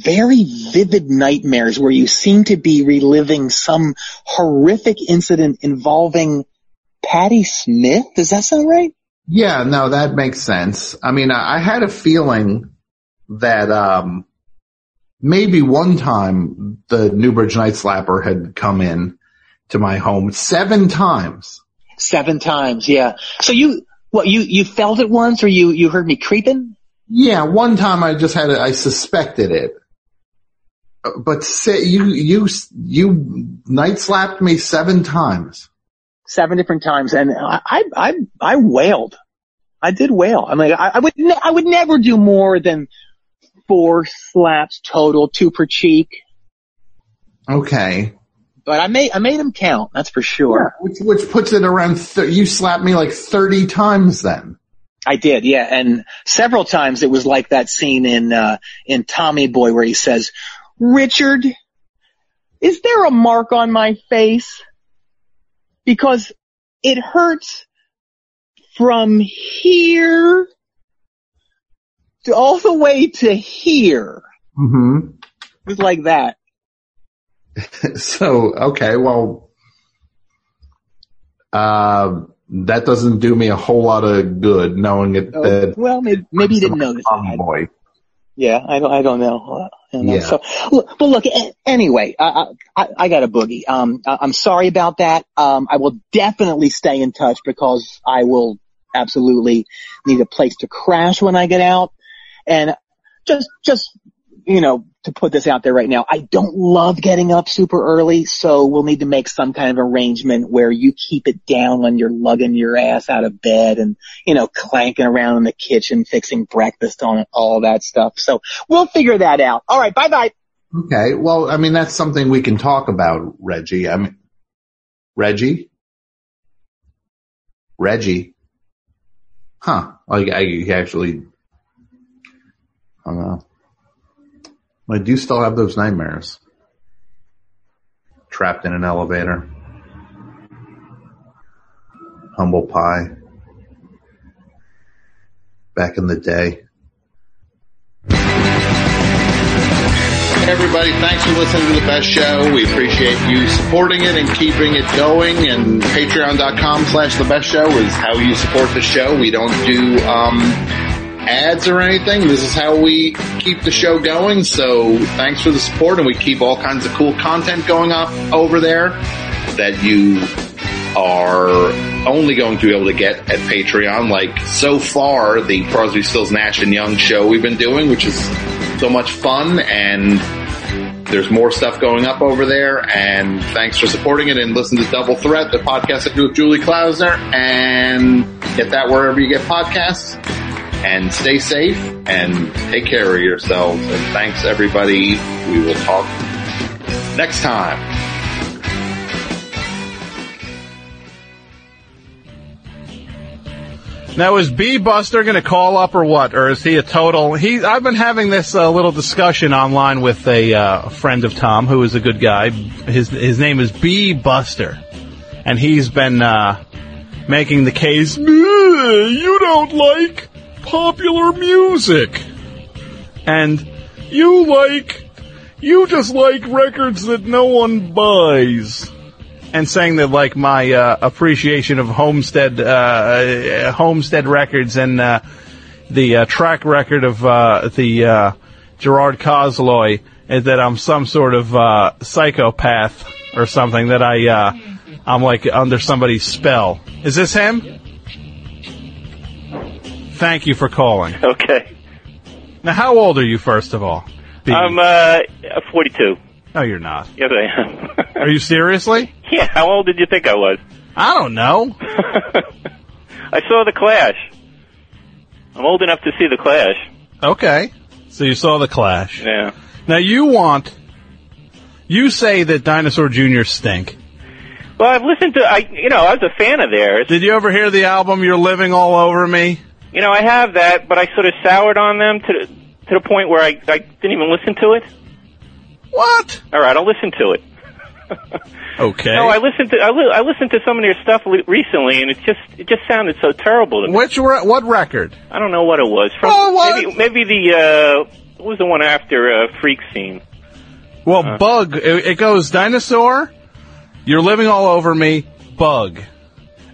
very vivid nightmares where you seem to be reliving some horrific incident involving Patty Smith. Does that sound right? Yeah, no, that makes sense. I mean, I, I had a feeling that, um, maybe one time the Newbridge Night Slapper had come in to my home seven times. Seven times, yeah. So you, what, you, you felt it once or you, you heard me creeping? Yeah, one time I just had it, I suspected it. But say, you, you, you night slapped me seven times. Seven different times and I, I, I, I wailed. I did wail. I'm like, I, I would, ne- I would never do more than four slaps total, two per cheek. Okay. But I made, I made them count. That's for sure. Which, which puts it around, th- you slapped me like 30 times then. I did, yeah. And several times it was like that scene in, uh, in Tommy Boy where he says, Richard, is there a mark on my face? Because it hurts from here to all the way to here. hmm It was like that. *laughs* So, okay, well, uh, that doesn't do me a whole lot of good knowing it, that Well, maybe, maybe you didn't know this. Boy. Yeah, I don't, I don't know. Uh, I don't know. Yeah. So, look, but look, anyway, I, I, I got a boogie. Um, I, I'm sorry about that. Um, I will definitely stay in touch because I will absolutely need a place to crash when I get out. And just, just, you know, to put this out there right now, I don't love getting up super early, so we'll need to make some kind of arrangement where you keep it down when you're lugging your ass out of bed and, you know, clanking around in the kitchen, fixing breakfast on it, all that stuff. So we'll figure that out. All right. Bye bye. Okay, well, I mean, that's something we can talk about, Reggie. I mean, Reggie? Reggie? Huh. Like, I actually, I don't know. I do still have those nightmares. Trapped in an elevator. Humble pie. Back in the day. Everybody, thanks for listening to the best show. We appreciate you supporting it and keeping it going. And patreon.com slash the best show is how you support the show. We don't do, um, ads or anything. This is how we keep the show going. So thanks for the support and we keep all kinds of cool content going up over there that you are only going to be able to get at Patreon. Like so far, the Crosby, Stills, Nash and Young show we've been doing, which is so much fun and there's more stuff going up over there and thanks for supporting it and listen to Double Threat, the podcast I do with Julie Klausner and get that wherever you get podcasts and stay safe and take care of yourselves and thanks everybody. We will talk next time. Now is B Buster going to call up or what, or is he a total? He I've been having this uh, little discussion online with a uh, friend of Tom who is a good guy. His his name is B Buster, and he's been uh, making the case. You don't like popular music, and you like you just like records that no one buys and saying that like my uh, appreciation of Homestead uh, Homestead records and uh, the uh, track record of uh, the uh, Gerard Cosloy is that I'm some sort of uh, psychopath or something that I uh, I'm like under somebody's spell. Is this him? Thank you for calling. Okay. Now, how old are you, first of all? I'm uh 42. no, you're not. Yes, I am. *laughs* Are you seriously? yeah. How old did you think I was? I don't know. *laughs* I saw the Clash. I'm old enough to see the Clash. Okay. So you saw the Clash. Yeah. Now you want, you say that Dinosaur Jr. stink. Well, I've listened to. I you know I was a fan of theirs. Did you ever hear the album You're Living All Over Me? You know I have that, but I sort of soured on them to the, to the point where I I didn't even listen to it. What? All right, I'll listen to it. *laughs* Okay. No, I listened to I, li- I listened to some of their stuff li- recently, and it just it just sounded so terrible to me. Which re- what record? I don't know what it was. From Oh, what? maybe maybe the uh, what was the one after uh, Freak Scene? Well, Uh. Bug. It, it goes Dinosaur. You're living all over me. Bug.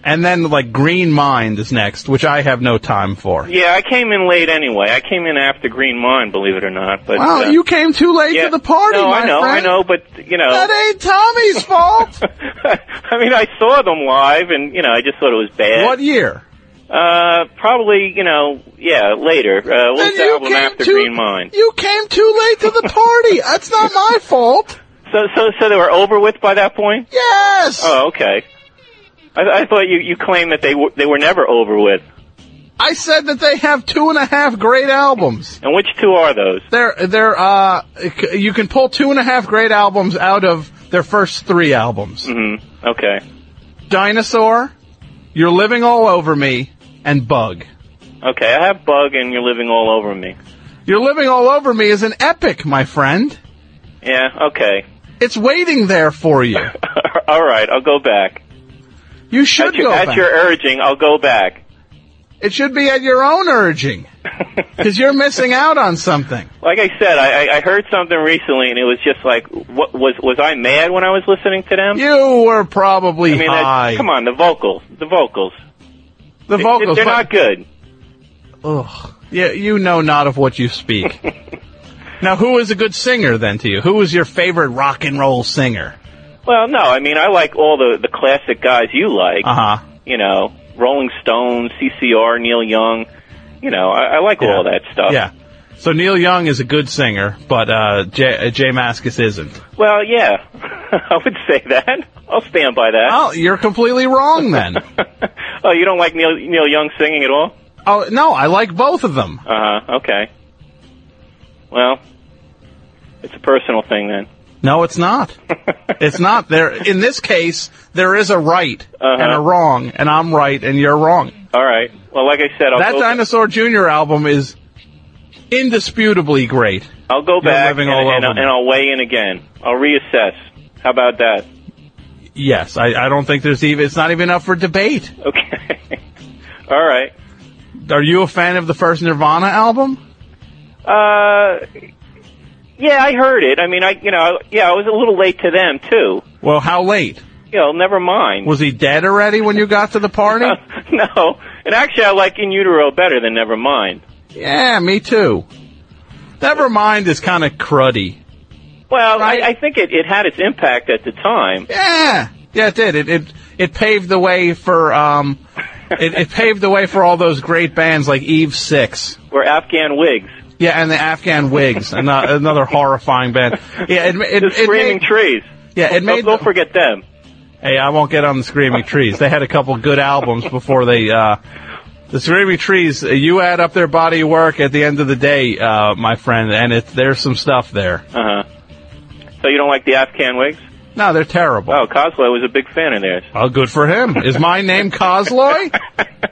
And then like Green Mind is next, which I have no time for. Yeah, I came in late anyway. I came in after Green Mind, believe it or not. But Well, uh, you came too late yeah, to the party, No, I know, friend. I know, but you know, That ain't Tommy's fault. *laughs* I mean, I saw them live, and you know, I just thought it was bad. what year? Uh, probably, you know, yeah, later. Uh, what was Then the you album came after too- Green Mind? You came too late to the party. That's not my fault. *laughs* So, so, so they were over with by that point. Yes. Oh, okay. I, I thought you you claimed that they were they were never over with. I said that they have two and a half great albums. And which two are those? They're they're uh you can pull two and a half great albums out of their first three albums. Mm-hmm. Okay. Dinosaur, You're Living All Over Me, and Bug. Okay, I have Bug, and you're living all over me. You're Living All Over Me is an epic, my friend. Yeah. Okay. It's waiting there for you. *laughs* all right, I'll go back. You should at your, go at back. your urging, I'll go back. It should be at your own urging. *laughs* Because you're missing out on something. Like I said, I, I- heard something recently, and it was just like, what was was I mad when I was listening to them? You were probably I mean, that- high. come on, the vocals, the vocals, The They- vocals. they're not good. Ugh. Yeah, you know not of what you speak. *laughs* now, who is a good singer then to you? Who is your favorite rock and roll singer? Well, no, I mean, I like all the the classic guys you like. Uh huh. You know, Rolling Stones, CCR, Neil Young. You know, I, I like all that stuff. Yeah. So Neil Young is a good singer, but uh, Jay, uh, Jay Mascis isn't. Well, yeah, *laughs* I would say that. I'll stand by that. Oh, you're completely wrong then. *laughs* oh, you don't like Neil Neil Young singing at all? oh no, I like both of them. Uh huh. Okay. Well, it's a personal thing then. No, it's not. *laughs* it's not. There in this case, there is a right Uh-huh. and a wrong, and I'm right and you're wrong. All right. Well, like I said, I'll that. Dinosaur Jr. album is indisputably great. I'll go back and, and, and I'll weigh in again. I'll reassess. How about that? Yes, I, I don't think there's even. It's not even up for debate. Okay. *laughs* All right. Are you a fan of the first Nirvana album? Uh, yeah, I heard it. I mean, I you know, yeah, I was a little late to them too. Well, how late? You know, never mind. Was he dead already when you got to the party? *laughs* no, and actually, I like In Utero better than Nevermind. yeah, me too. Nevermind is kind of cruddy. Well, I, I think it, it had its impact at the time. Yeah, yeah, it did. It it, it paved the way for um, *laughs* it, it paved the way for all those great bands like Eve Six. Were Afghan Whigs. Yeah, and the Afghan Whigs, *laughs* another, another horrifying band. Yeah, it, it, the it Screaming made, Trees. Yeah, it made. Don't forget them. Hey, I won't get on the Screaming Trees. They had a couple good albums before they. uh The Screaming Trees. uh, You add up their body of work at the end of the day, uh, my friend, and it, there's some stuff there. Uh huh. So you don't like the Afghan Whigs? No, they're terrible. Oh, Cosloy was a big fan of theirs. Oh, good for him. Is my name Cosloy? *laughs*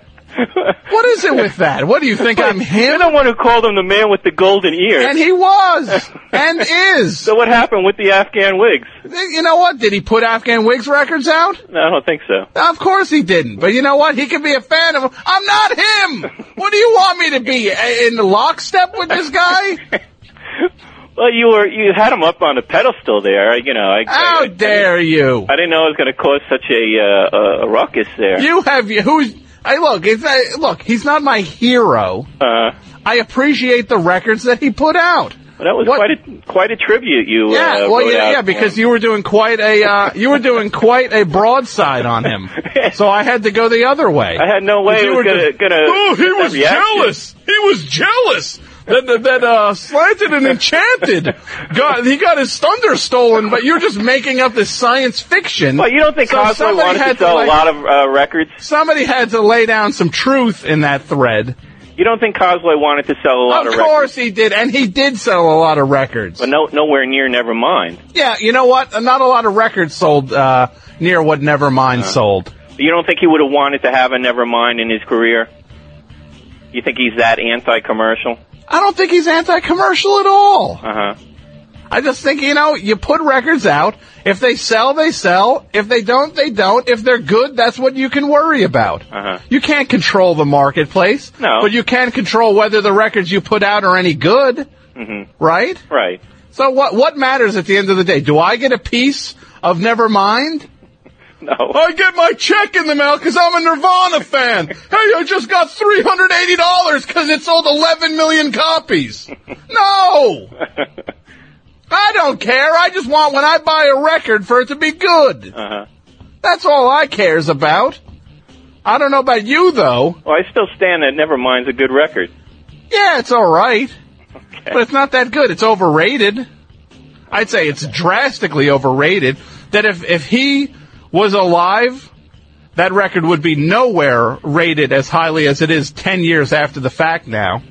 what is it with that? What do you think I'm *laughs* him? You're the one who called him the man with the golden ears. And he was *laughs* and is. So what happened with the Afghan Whigs? You know what? Did he put Afghan Whigs records out? No, I don't think so. Of course he didn't. But you know what? He could be a fan of him. I'm not him. *laughs* What do you want me to be in lockstep with this guy? Well, you were you had him up on a pedestal there. You know, I, How I, dare you? I didn't know it was going to cause such a, uh, a ruckus there. You have who's? I look. It's, uh, look, he's not my hero. Uh, I appreciate the records that he put out. Well, that was quite a quite a tribute you. Yeah, uh, well, yeah, yeah, because him. you were doing quite a uh, *laughs* you were doing quite a broadside on him, *laughs* so I had to go the other way. I had no way You were gonna, just- gonna. Oh, he was reaction. jealous. He was jealous. That that, that uh, slanted and enchanted. got he got his thunder stolen, but you're just making up this science fiction. Well, you don't think So Cosloy somebody wanted had to sell lay- a lot of uh, records? Somebody had to lay down some truth in that thread. You don't think Cosloy wanted to sell a lot Of records? of, course he did, and he did sell a lot of records. records, but no, nowhere near Nevermind. Yeah, you know what? Not a lot of records sold uh, near what Nevermind sold. You don't think he would have wanted to have a Nevermind in his career? You think he's that anti-commercial? I don't think he's anti-commercial at all. Uh huh. I just think, you know, you put records out. If they sell, they sell. If they don't, they don't. If they're good, that's what you can worry about. Uh huh. You can't control the marketplace. No. But you can control whether the records you put out are any good, hmm right? Right. So what, what matters at the end of the day? Do I get a piece of Nevermind? *laughs* No. I get my check in the mail because I'm a Nirvana fan. *laughs* hey, I just got $380 because it sold 11 million copies. *laughs* No! I don't care. I just want when I buy a record for it to be good. Uh huh. That's all I cares about. I don't know about you though. Well, I still stand that Nevermind's a good record. Yeah, it's alright. But it's not that good. It's overrated. I'd say it's drastically overrated. That if, if he was alive, that record would be nowhere rated as highly as it is 10 years after the fact now.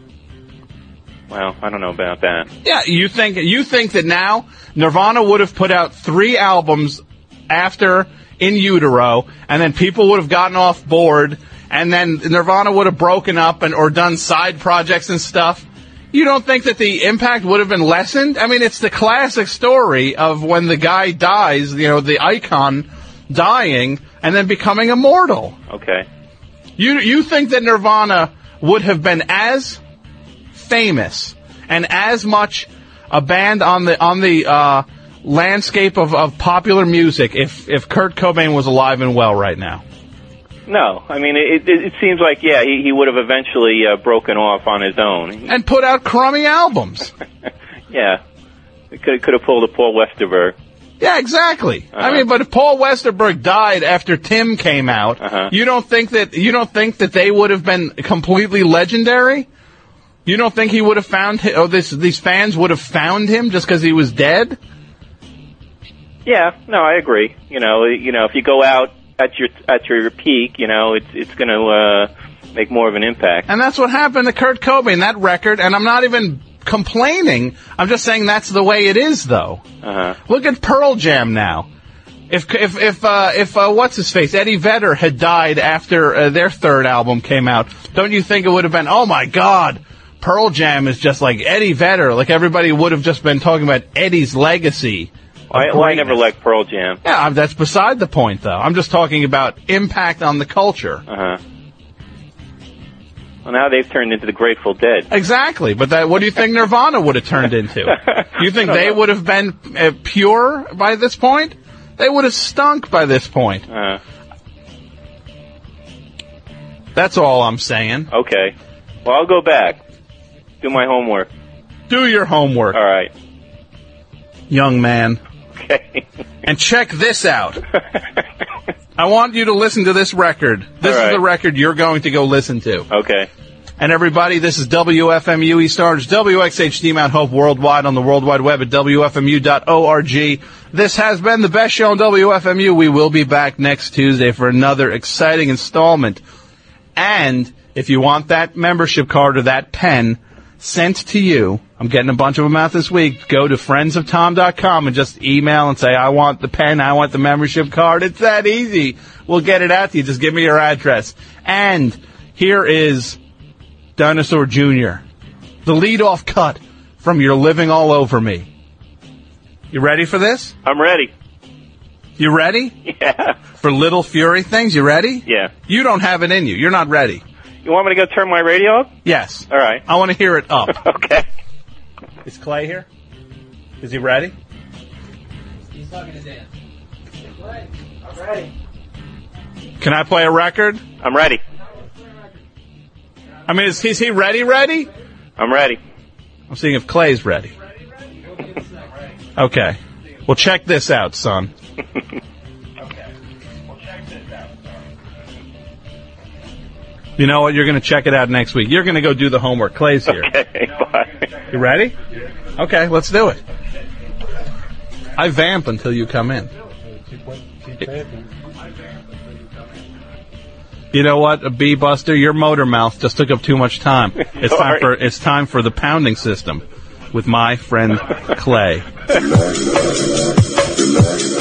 Well, I don't know about that. Yeah, you think you think that now Nirvana would have put out three albums after In Utero, and then people would have gotten off board, and then Nirvana would have broken up and or done side projects and stuff. You don't think that the impact would have been lessened? I mean, it's the classic story of when the guy dies, you know, the icon dying and then becoming immortal. Okay. You you think that Nirvana would have been as famous and as much a band on the on the uh, landscape of, of popular music if if Kurt Cobain was alive and well right now? No, I mean it. It, it seems like yeah, he, he would have eventually uh, broken off on his own. And put out crummy albums. *laughs* Yeah, it could could have pulled a Paul Westerberg. Yeah, exactly. I Uh-huh. mean, but if Paul Westerberg died after Tim came out, Uh-huh. you don't think that you don't think that they would have been completely legendary? You don't think he would have found hi- oh this these fans would have found him just because he was dead? Yeah, no, I agree. You know, you know, if you go out at your at your peak, you know, it's it's going to uh, make more of an impact. And that's what happened to Kurt Cobain, that record, and I'm not even complaining. I'm just saying that's the way it is, though. Uh-huh. Look at Pearl Jam now. If if if uh, if uh, what's his face Eddie Vedder had died after uh, their third album came out, don't you think it would have been? Oh my God, Pearl Jam is just like Eddie Vedder. Like everybody would have just been talking about Eddie's legacy. I, well, I never liked Pearl Jam. Yeah, that's beside the point, though. I'm just talking about impact on the culture. Uh huh. Well, now they've turned into the Grateful Dead. Exactly, but that what do you think Nirvana would have turned into? *laughs* You think they would have been uh, pure by this point? They would have stunk by this point. Uh, That's all I'm saying. okay. Well, I'll go back. Do my homework. Do your homework, All right. young man, *laughs* Okay. And check this out. *laughs* I want you to listen to this record. This All is the record you're going to go listen to. Okay. And everybody, this is WFMU East Orange, WXHD Mount Hope worldwide on the World Wide Web at WFMU.org. This has been the best show on WFMU. We will be back next Tuesday for another exciting installment. And if you want that membership card or that pen sent to you, I'm getting a bunch of them out this week. Go to friendsoftom.com and just email and say, I want the pen, I want the membership card. It's that easy. We'll get it out to you. Just give me your address. And here is Dinosaur Jr., the lead-off cut from You're Living All Over Me. You ready for this? I'm ready. You ready? Yeah. For Little Fury things? You ready? Yeah. You don't have it in you. You're not ready. You want me to go turn my radio up? Yes. All right. I want to hear it up. *laughs* Okay. Is Clay here? Is he ready? He's talking to Dan. I'm ready. Can I play a record? I'm ready. I mean, is, is he ready ready? I'm ready. I'm seeing if Clay's ready. Okay. Well, check this out, son. *laughs* You know what? You're going to check it out next week. You're going to go do the homework. Clay's here. *laughs* Okay, bye. You ready? Okay, let's do it. I vamp until you come in. You know what, a bee buster, your motor mouth just took up too much time. It's time for it's time for the pounding system with my friend Clay. *laughs*